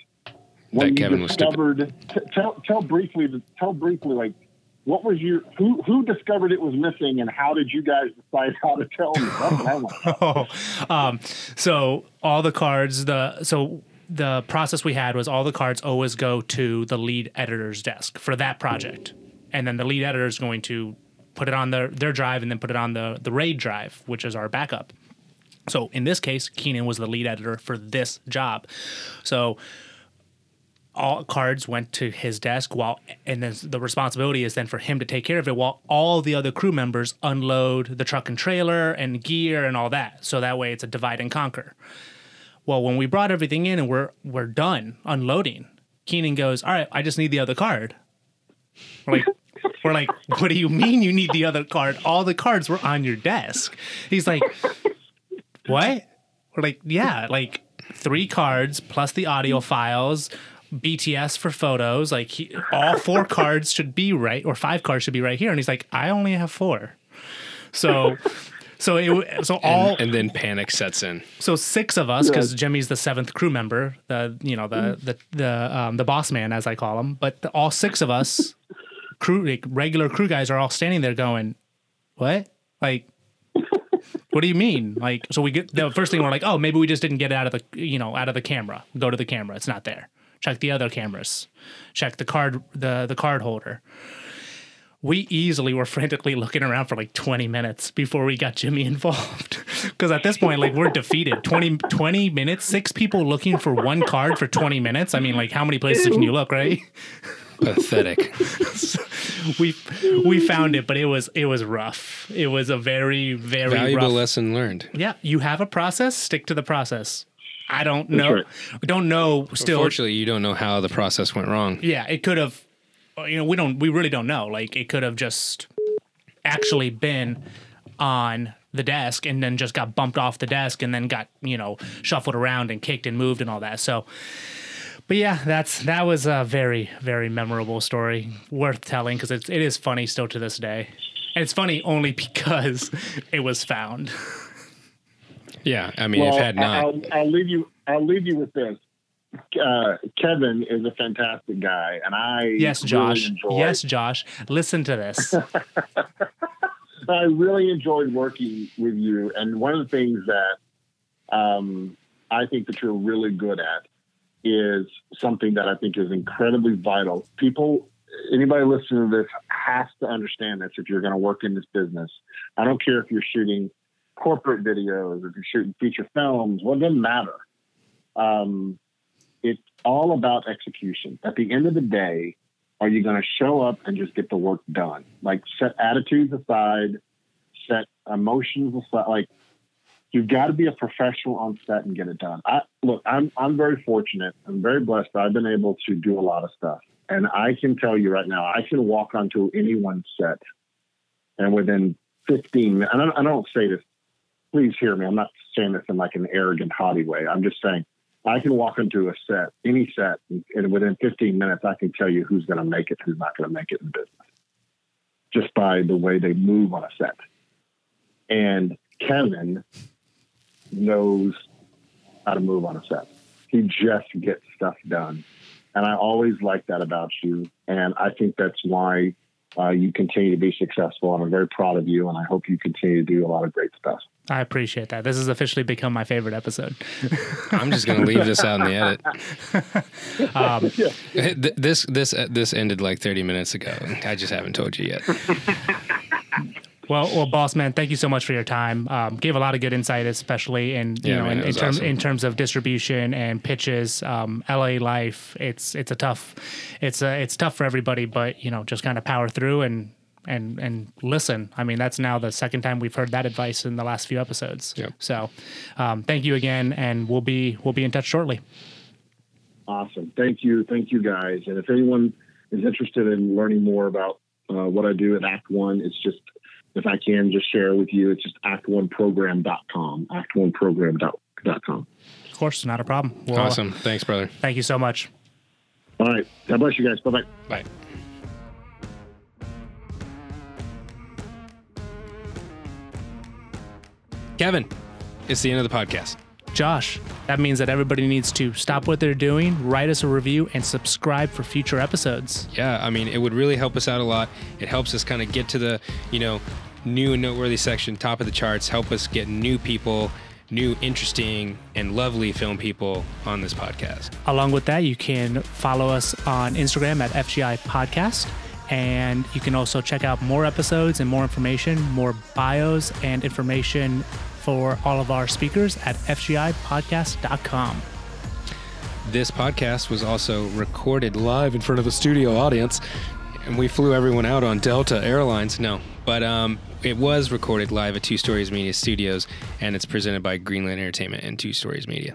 Speaker 3: when
Speaker 2: That
Speaker 3: you
Speaker 2: Kevin was stupid.
Speaker 3: discovered. T- tell tell briefly. Tell briefly, like what was your who who discovered it was missing, and how did you guys decide how to tell me?
Speaker 1: Oh, um, so all the cards, the so the process we had was all the cards always go to the lead editor's desk for that project, and then the lead editor is going to put it on their their drive and then put it on the the RAID drive, which is our backup. So in this case, Keenan was the lead editor for this job. So all cards went to his desk while and then the responsibility is then for him to take care of it while all the other crew members unload the truck and trailer and gear and all that. So that way it's a divide and conquer. Well when we brought everything in and we're we're done unloading keenan goes all right i just need the other card. We're like we're like what do you mean you need the other card? All the cards were on your desk. He's like what? We're like yeah like three cards plus the audio files bts for photos like he, all four cards should be right or five cards should be right here. And he's like i only have four. So so it so all
Speaker 2: and, and then panic sets in.
Speaker 1: so six of us because jimmy's the seventh crew member the you know the the the um, the boss man as i call him. But the, all six of us crew like, regular crew guys are all standing there going what? Like what do you mean? Like so we get the first thing we're like oh maybe we just didn't get it out of the you know out of the camera. Go to the camera. It's not there check the other cameras check the card the the card holder we easily were frantically looking around for like 20 minutes before we got Jimmy involved. Because at this point, like, we're defeated. 20, 20 minutes, six people looking for one card for 20 minutes. I mean, like, how many places can you look, right?
Speaker 2: Pathetic.
Speaker 1: We we found it, but it was it was rough. It was a very very
Speaker 2: Valuable
Speaker 1: rough.
Speaker 2: lesson learned.
Speaker 1: Yeah, you have a process. Stick to the process. I don't know.
Speaker 3: right.
Speaker 1: Don't know. Still,
Speaker 2: Unfortunately, you don't know how the process went wrong.
Speaker 1: yeah, it could have. You know, we don't. We really don't know. Like, it could have just actually been on the desk and then just got bumped off the desk and then got you know shuffled around and kicked and moved and all that. So, but yeah, that's that was a very very memorable story, worth telling because it, it is funny still to this day, and it's funny only because it was found.
Speaker 2: Yeah, I mean, if had not,
Speaker 3: I'll, I'll leave you. I'll leave you with this. Uh, Kevin is a fantastic guy, and I
Speaker 1: Yes,
Speaker 3: really
Speaker 1: Josh.
Speaker 3: enjoyed-
Speaker 1: yes, Josh. Listen to this.
Speaker 3: I really enjoyed working with you, and one of the things that um, I think that you're really good at is something that I think is incredibly vital. People, anybody listening to this has to understand this if you're going to work in this business. I don't care if you're shooting corporate videos if you're shooting feature films. Well, it doesn't matter. Um, it's all about execution. At the end of the day, are you going to show up and just get the work done? Like set attitudes aside, set emotions aside. Like you've got to be a professional on set and get it done. I look, I'm I'm very fortunate. I'm very blessed. I've been able to do a lot of stuff, and I can tell you right now, I can walk onto anyone's set, and within 15 minutes, and I don't say this. Please hear me. I'm not saying this in like an arrogant, haughty way. I'm just saying I can walk into a set, any set, and within 15 minutes, I can tell you who's going to make it, who's not going to make it in business, just by the way they move on a set. And Kevin knows how to move on a set. He just gets stuff done. And I always like that about you. And I think that's why uh, you continue to be successful. And I'm very proud of you. And I hope you continue to do a lot of great stuff.
Speaker 1: I appreciate that. This has officially become my favorite episode.
Speaker 2: I'm just going to leave this out in the edit.
Speaker 1: Um,
Speaker 2: Th- This this uh, this ended like 30 minutes ago. I just haven't told you yet.
Speaker 1: Well, well, boss man, thank you so much for your time. Um, gave a lot of good insight, especially in you
Speaker 2: Yeah,
Speaker 1: know
Speaker 2: man,
Speaker 1: in, in
Speaker 2: was
Speaker 1: terms
Speaker 2: awesome.
Speaker 1: in terms of distribution and pitches. Um, LA life, it's it's a tough, it's a, it's tough for everybody, but you know just kind of power through and and and listen. I mean, that's now the second time we've heard that advice in the last few episodes.
Speaker 2: Yep.
Speaker 1: So, um, thank you again, and we'll be we'll be in touch shortly.
Speaker 3: Awesome. Thank you. Thank you guys. And if anyone is interested in learning more about uh, what I do at Act One, it's just, if I can just share with you, it's just act1program.com, act1program.com.
Speaker 1: Of course, not a problem. Well,
Speaker 2: Awesome. Thanks, brother.
Speaker 1: Thank you so much.
Speaker 3: All right. God bless you guys. Bye bye.
Speaker 2: Bye. Kevin, it's the end of the podcast.
Speaker 1: Josh, that means that everybody needs to stop what they're doing, write us a review, and subscribe for future episodes.
Speaker 2: Yeah, I mean, it would really help us out a lot. It helps us kind of get to the, you know, new and noteworthy section, top of the charts, help us get new people, new, interesting, and lovely film people on this podcast.
Speaker 1: Along with that, you can follow us on Instagram at FGI Podcast. And you can also check out more episodes and more information, more bios and information for all of our speakers at FGIPodcast.com.
Speaker 2: This podcast was also recorded live in front of a studio audience, and we flew everyone out on Delta Airlines. No, but um, it was recorded live at Two Stories Media Studios, and it's presented by Greenland Entertainment and Two Stories Media.